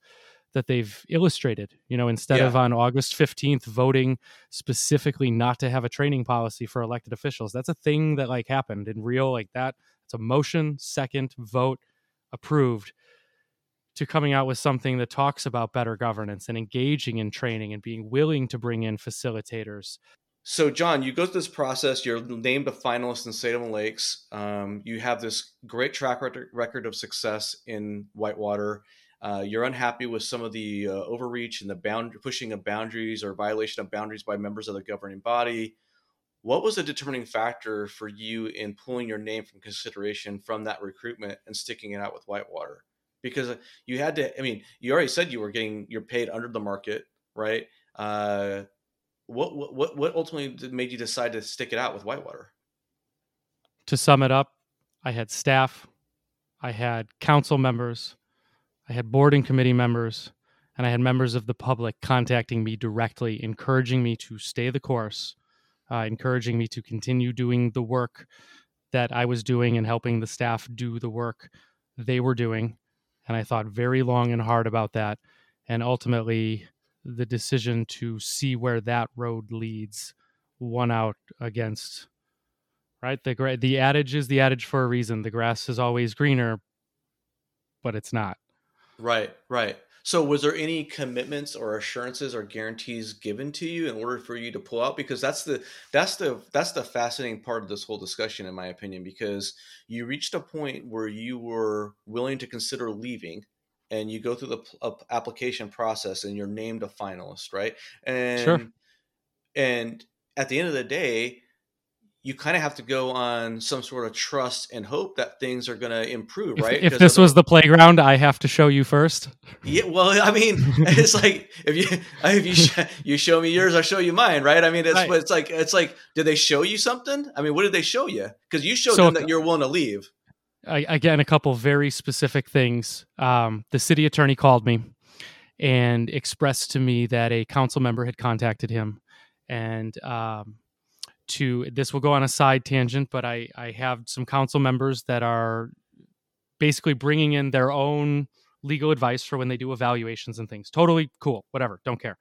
that they've illustrated you know instead
Yeah.
of on august 15th voting specifically not to have a training policy for elected officials. That's a thing that like happened in real like that. It's a motion second vote approved to coming out with something that talks about better governance and engaging in training and being willing to bring in facilitators
So, John, you go through this process. You're named a finalist in Salem Lakes. Um, you have this great track record of success in Whitewater. Uh, you're unhappy with some of the uh, overreach and the bound pushing of boundaries or violation of boundaries by members of the governing body. What was the determining factor for you in pulling your name from consideration from that recruitment and sticking it out with Whitewater? Because you had to. I mean, you already said you were getting you're paid under the market, right? Uh, what what what ultimately made you decide to stick it out with Whitewater?
to sum it up, I had staff, I had council members, I had board and committee members, and I had members of the public contacting me directly, encouraging me to stay the course, uh, encouraging me to continue doing the work that I was doing and helping the staff do the work they were doing. And I thought very long and hard about that. And ultimately, the decision to see where that road leads one out against right the the adage is the adage for a reason the grass is always greener but it's not
Right, right. So, was there any commitments or assurances or guarantees given to you in order for you to pull out? Because that's the that's the that's the fascinating part of this whole discussion, in my opinion. Because you reached a point where you were willing to consider leaving, and you go through the pl- application process, and you're named a finalist, right? And
Sure.
and at the end of the day, you kind of have to go on some sort of trust and hope that things are going to improve,
if,
right?
if
'Cause
this was the playground i have to show you first
yeah, well, I mean, <laughs> it's like if you if you sh- you show me yours, I show you mine, right? I mean, it's
Right.
it's like it's like, did they show you something? I mean, what did they show you? Because you showed
So
them that you're willing to leave.
Again a couple very specific things. Um, the city attorney called me and expressed to me that a council member had contacted him. And um, to this will go on a side tangent but I, I have some council members that are basically bringing in their own legal advice for when they do evaluations and things. Totally cool whatever don't care.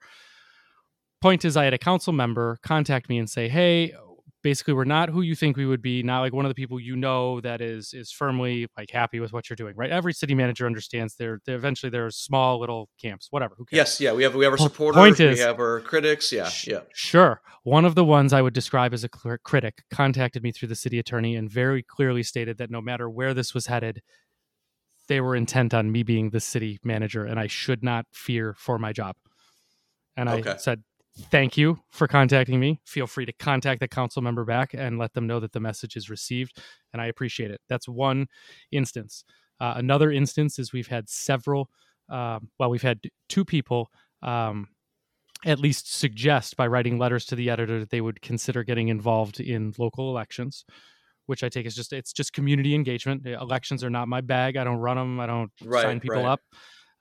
Point is i had a council member contact me and say hey basically we're not who you think we would be not like one of the people you know that is is firmly like happy with what you're doing right every city manager understands they're, they're eventually they're small little camps whatever who cares
Yes, yeah, we have we have our
Po-
supporters,
point is, we
have our critics, yeah,
Sh-
yeah.
Sure. One of the ones I would describe as a cl- critic contacted me through the city attorney and very clearly stated that no matter where this was headed, they were intent on me being the city manager and I should not fear for my job. And I said, Thank you for contacting me. Feel free to contact the council member back and let them know that the message is received. And I appreciate it. That's one instance. Uh, another instance is we've had several, um, well, we've had two people um, at least suggest by writing letters to the editor that they would consider getting involved in local elections which i take as just it's just community engagement elections are not my bag i don't run them i don't
Right,
sign people
right.
up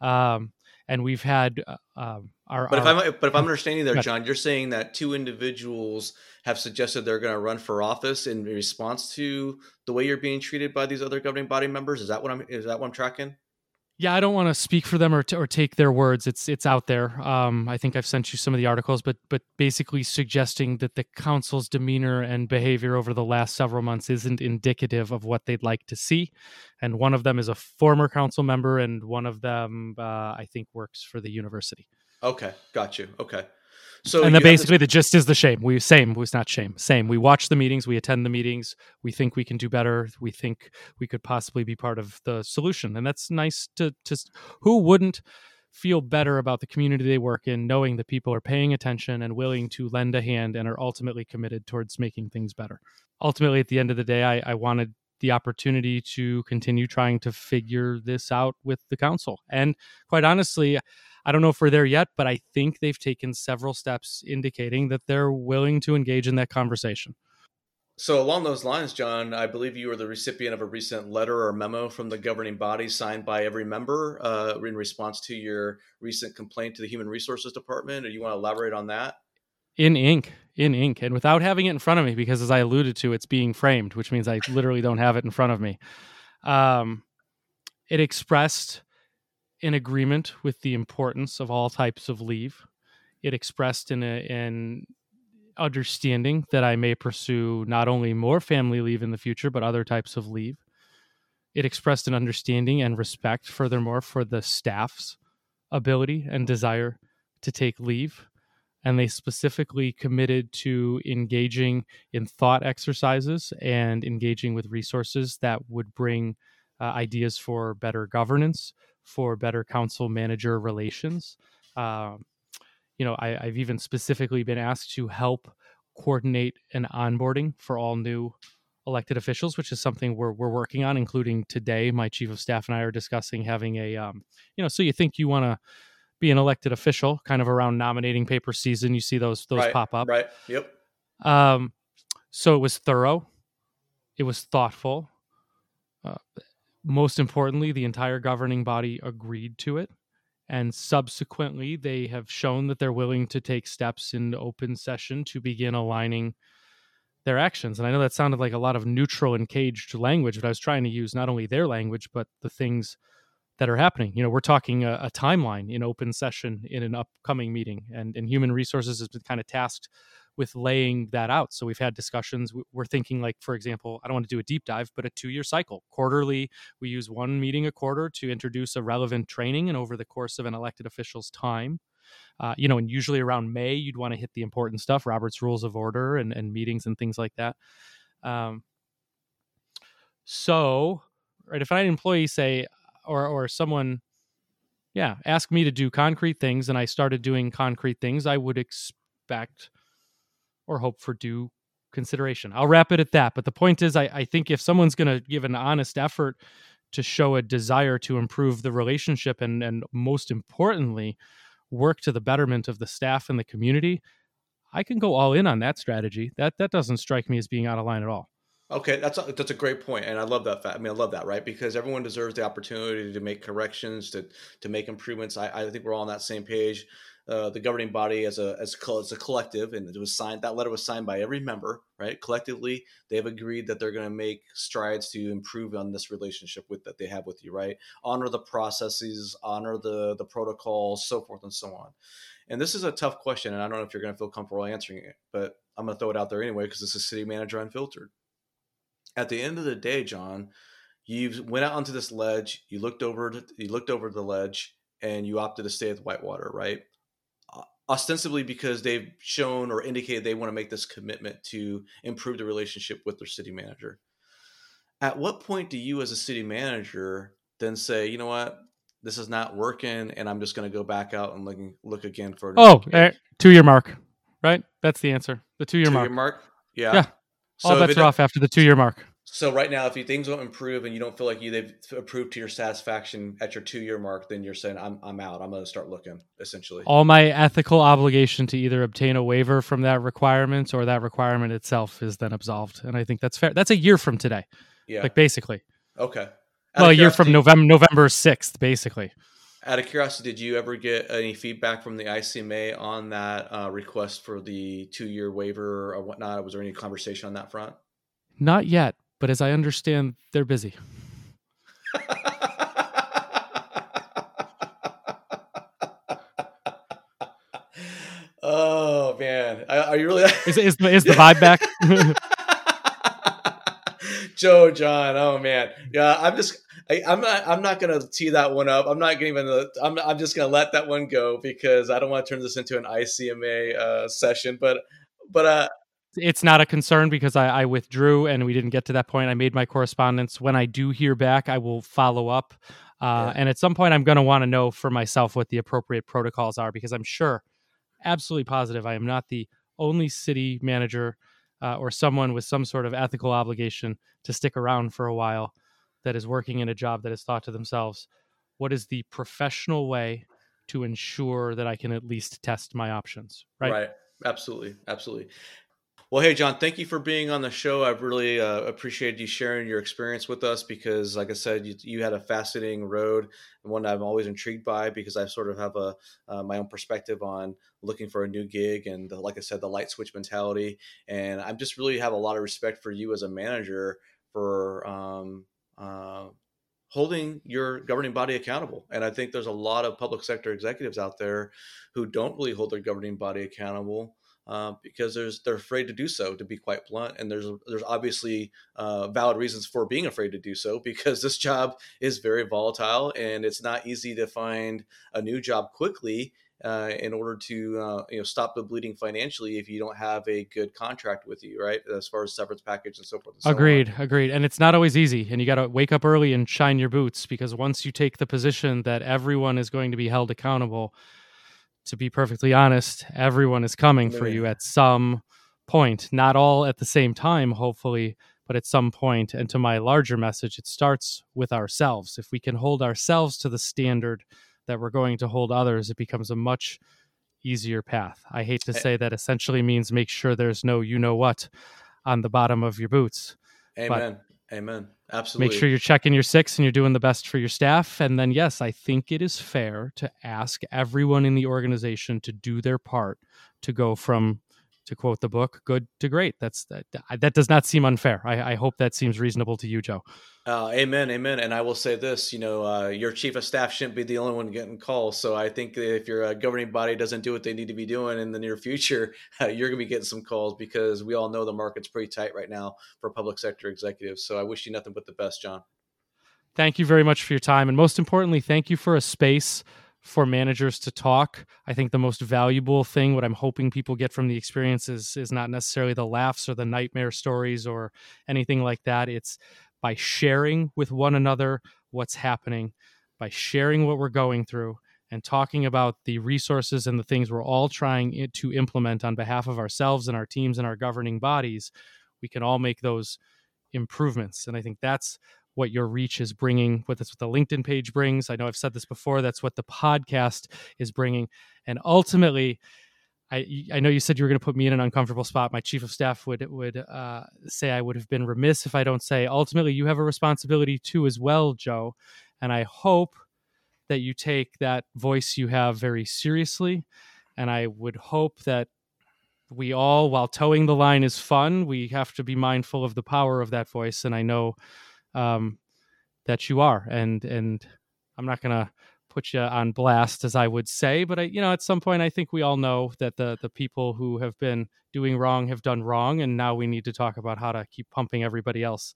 um, and we've had uh, um, our,
But if
our-
I'm but if I'm understanding there, John, you're saying that two individuals have suggested they're going to run for office in response to the way you're being treated by these other governing body members. Is that what I'm is that what I'm tracking?
Yeah i don't want to speak for them or, t- or take their words it's it's out there um, i think i've sent you some of the articles but but basically suggesting that the council's demeanor and behavior over the last several months isn't indicative of what they'd like to see and one of them is a former council member and one of them uh, i think works for the university
Okay, got you. Okay. So
and then basically
this-
the gist is the shame. We same was not shame. Same. We watch the meetings. We attend the meetings. We think we can do better. We think we could possibly be part of the solution, and that's nice to to. Who wouldn't feel better about the community they work in, knowing that people are paying attention and willing to lend a hand and are ultimately committed towards making things better. Ultimately, at the end of the day, I, I wanted the opportunity to continue trying to figure this out with the council. And quite honestly, I don't know if we're there yet, but I think they've taken several steps indicating that they're willing to engage in that conversation.
So along those lines, John, I believe you were the recipient of a recent letter or memo from the governing body signed by every member uh, in response to your recent complaint to the Human Resources Department. Do you want to elaborate on that?
In ink, in ink, and without having it in front of me, because as I alluded to, it's being framed, which means I literally don't have it in front of me. Um, it expressed an agreement with the importance of all types of leave. It expressed in an understanding that I may pursue not only more family leave in the future, but other types of leave. It expressed an understanding and respect, furthermore, for the staff's ability and desire to take leave. And they specifically committed to engaging in thought exercises and engaging with resources that would bring uh, ideas for better governance, for better council manager relations. Um, you know, I, I've even specifically been asked to help coordinate an onboarding for all new elected officials, which is something we're we're working on, including today. My chief of staff and I are discussing having a, um, you know, so you think you want to be an elected official, kind of around nominating paper season. You see those those
right,
pop up.
Right. Yep.
Um, so it was thorough. It was thoughtful. Uh, most importantly, the entire governing body agreed to it. And subsequently, they have shown that they're willing to take steps in open session to begin aligning their actions. And I know that sounded like a lot of neutral and caged language, but I was trying to use not only their language, but the things that are happening. You know, we're talking a, a timeline in open session in an upcoming meeting, and, and human resources has been kind of tasked with laying that out. So we've had discussions. We're thinking, like, for example, I don't want to do a deep dive, but a two year cycle. Quarterly, we use one meeting a quarter to introduce a relevant training, and over the course of an elected official's time, uh, you know, and usually around May, you'd want to hit the important stuff, Robert's Rules of Order and, and meetings and things like that. Um, so, right, if I had an employee say, or or someone, yeah, ask me to do concrete things, and I started doing concrete things, I would expect or hope for due consideration. I'll wrap it at that. But the point is, I, I think if someone's going to give an honest effort to show a desire to improve the relationship and and most importantly, work to the betterment of the staff and the community, I can go all in on that strategy. That that doesn't strike me as being out of line at all.
Okay, that's a, that's a great point, and I love that fact. I mean, I love that, right? Because everyone deserves the opportunity to make corrections, to to make improvements. I, I think we're all on that same page. Uh, the governing body as a as, as a collective, and it was signed. That letter was signed by every member, right? Collectively, they've agreed that they're going to make strides to improve on this relationship with that they have with you, right? Honor the processes, honor the the protocols, so forth and so on. And this is a tough question, and I don't know if you're going to feel comfortable answering it, but I'm going to throw it out there anyway because this is City Manager Unfiltered at the end of the day, John, you went out onto this ledge, you looked over, to, you looked over the ledge, and you opted to stay at Whitewater, right? Ostensibly because they've shown or indicated they want to make this commitment to improve the relationship with their city manager. At what point do you, as a city manager, then say, you know what, this is not working, and I'm just going to go back out and look look again for
oh uh, two year mark, right? That's the answer. The two year mark.
mark. Yeah.
Yeah.
So
All bets are off after the two year mark.
So right now, if you, things don't improve and you don't feel like you they've approved to your satisfaction at your two year mark, then you're saying I'm I'm out. I'm going to start looking. Essentially,
all my ethical obligation to either obtain a waiver from that requirement or that requirement itself is then absolved, and I think that's fair. That's a year from today.
Yeah.
Like basically.
Okay. Out
well, a year from November November sixth, basically.
Out of curiosity, did you ever get any feedback from the ICMA on that uh, request for the two year waiver or whatnot? Was there any conversation on that front?
Not yet, but as I understand, they're busy. <laughs>
oh man, are you really? <laughs>
is, is, is the vibe back? <laughs>
Joe John, oh man, yeah. I'm just I, am not. I'm not going to tee that one up. I'm not going to. I'm. I'm just going to let that one go because I don't want to turn this into an ICMA uh, session. But, but uh,
it's not a concern because I, I, withdrew and we didn't get to that point. I made my correspondence. When I do hear back, I will follow up. Uh, yeah. And at some point, I'm going to want to know for myself what the appropriate protocols are because I'm sure, absolutely positive, I am not the only city manager uh, or someone with some sort of ethical obligation to stick around for a while that is working in a job that has thought to themselves, what is the professional way to ensure that I can at least test my options? Right.
Right. Absolutely. Absolutely. Well, hey, John, thank you for being on the show. I've really uh, appreciated you sharing your experience with us because, like I said, you, you, had a fascinating road and one I'm always intrigued by because I sort of have a uh, my own perspective on looking for a new gig and, the, like I said, the light switch mentality. And I just really have a lot of respect for you as a manager for um, uh, holding your governing body accountable. And I think there's a lot of public sector executives out there who don't really hold their governing body accountable uh, because there's they're afraid to do so, to be quite blunt. And there's there's obviously uh, valid reasons for being afraid to do so <laughs> because this job is very volatile and it's not easy to find a new job quickly. Uh, in order to uh, you know stop the bleeding financially, if you don't have a good contract with you, right, as far as severance package and so forth. And so
agreed,
on.
agreed. And it's not always easy, and you got to wake up early and shine your boots because once you take the position that everyone is going to be held accountable, to be perfectly honest, everyone is coming for you at some point. Not all at the same time, hopefully, but at some point. And to my larger message, it starts with ourselves. If we can hold ourselves to the standard that we're going to hold others, it becomes a much easier path. I hate to eh say that essentially means make sure there's no you know what on the bottom of your boots.
Amen. But Amen. Absolutely.
Make sure you're checking your six and you're doing the best for your staff. And then, yes, I think it is fair to ask everyone in the organization to do their part to go from, to quote the book, good to great. That's that. That does not seem unfair. I, I hope that seems reasonable to you, Joe.
Uh, amen, amen. And I will say this: you know, uh, your chief of staff shouldn't be the only one getting calls. So I think if your uh, governing body doesn't do what they need to be doing in the near future, uh, <laughs> you're going to be getting some calls because we all know the market's pretty tight right now for public sector executives. So I wish you nothing but the best, John.
Thank you very much for your time, and most importantly, thank you for a space for managers to talk. I think the most valuable thing, what I'm hoping people get from the experience is, is not necessarily the laughs or the nightmare stories or anything like that. It's by sharing with one another what's happening, by sharing what we're going through, and talking about the resources and the things we're all trying to implement on behalf of ourselves and our teams and our governing bodies, we can all make those improvements. And I think that's what your reach is bringing, what that's what the LinkedIn page brings. I know I've said this before. That's what the podcast is bringing, and ultimately, I I know you said you were going to put me in an uncomfortable spot. My chief of staff would would uh, say I would have been remiss if I don't say ultimately you have a responsibility too as well, Joe, and I hope that you take that voice you have very seriously, and I would hope that we all, while towing the line is fun, we have to be mindful of the power of that voice, and I know um, that you are, and and I'm not gonna put you on blast, as I would say. But I, you know, at some point, I think we all know that the the people who have been doing wrong have done wrong, and now we need to talk about how to keep pumping everybody else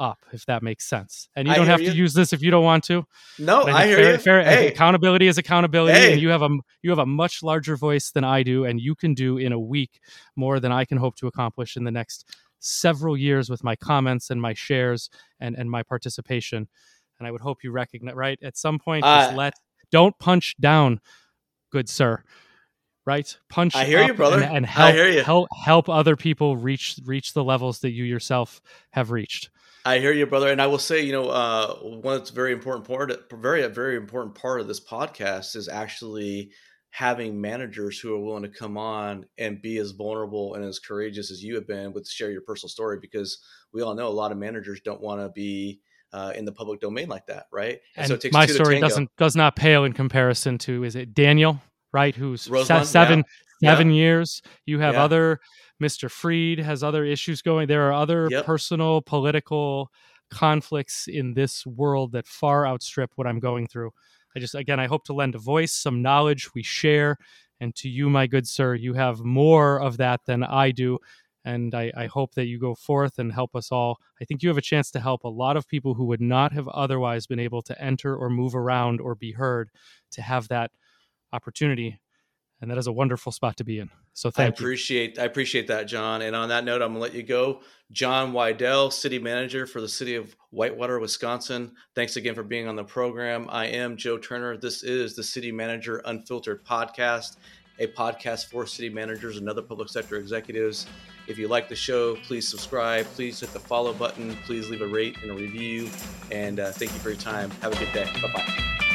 up, if that makes sense. And you don't have you. to use this if you don't want to.
No, I, I hear fair,
you.
Fair,
hey. Accountability is accountability, hey. and you have a you have a much larger voice than I do, and you can do in a week more than I can hope to accomplish in the next several years with my comments and my shares and and my participation and I would hope you recognize right at some point. Uh, just let don't punch down, good sir. Right, punch.
I hear you, brother,
and, and help,
I hear you.
help help other people reach reach the levels that you yourself have reached.
I hear you, brother, and I will say, you know, uh, one that's very important part, very very important part of this podcast is actually having managers who are willing to come on and be as vulnerable and as courageous as you have been with share your personal story because we all know a lot of managers don't want to be uh, in the public domain like that, right?
And, and so my story doesn't does not pale in comparison to is it Daniel, right? Who's seven yeah. seven yeah. years. You have yeah. other Mr. Freed has other issues going. There are other yep. personal political conflicts in this world that far outstrip what I'm going through. I just again I hope to lend a voice, some knowledge we share, and to you, my good sir, you have more of that than I do and I, I, hope that you go forth and help us all. I think you have a chance to help a lot of people who would not have otherwise been able to enter or move around or be heard to have that opportunity. And that is a wonderful spot to be in. So thank
I appreciate you. I appreciate that, John. And on that note, I'm gonna let you go. John Weidl, City Manager for the City of Whitewater, Wisconsin. Thanks again for being on the program. I am Joe Turner. This is the City Manager Unfiltered podcast a podcast for city managers and other public sector executives. If you like the show, please subscribe. Please hit the follow button. Please leave a rate and a review. And uh, thank you for your time. Have a good day. Bye bye.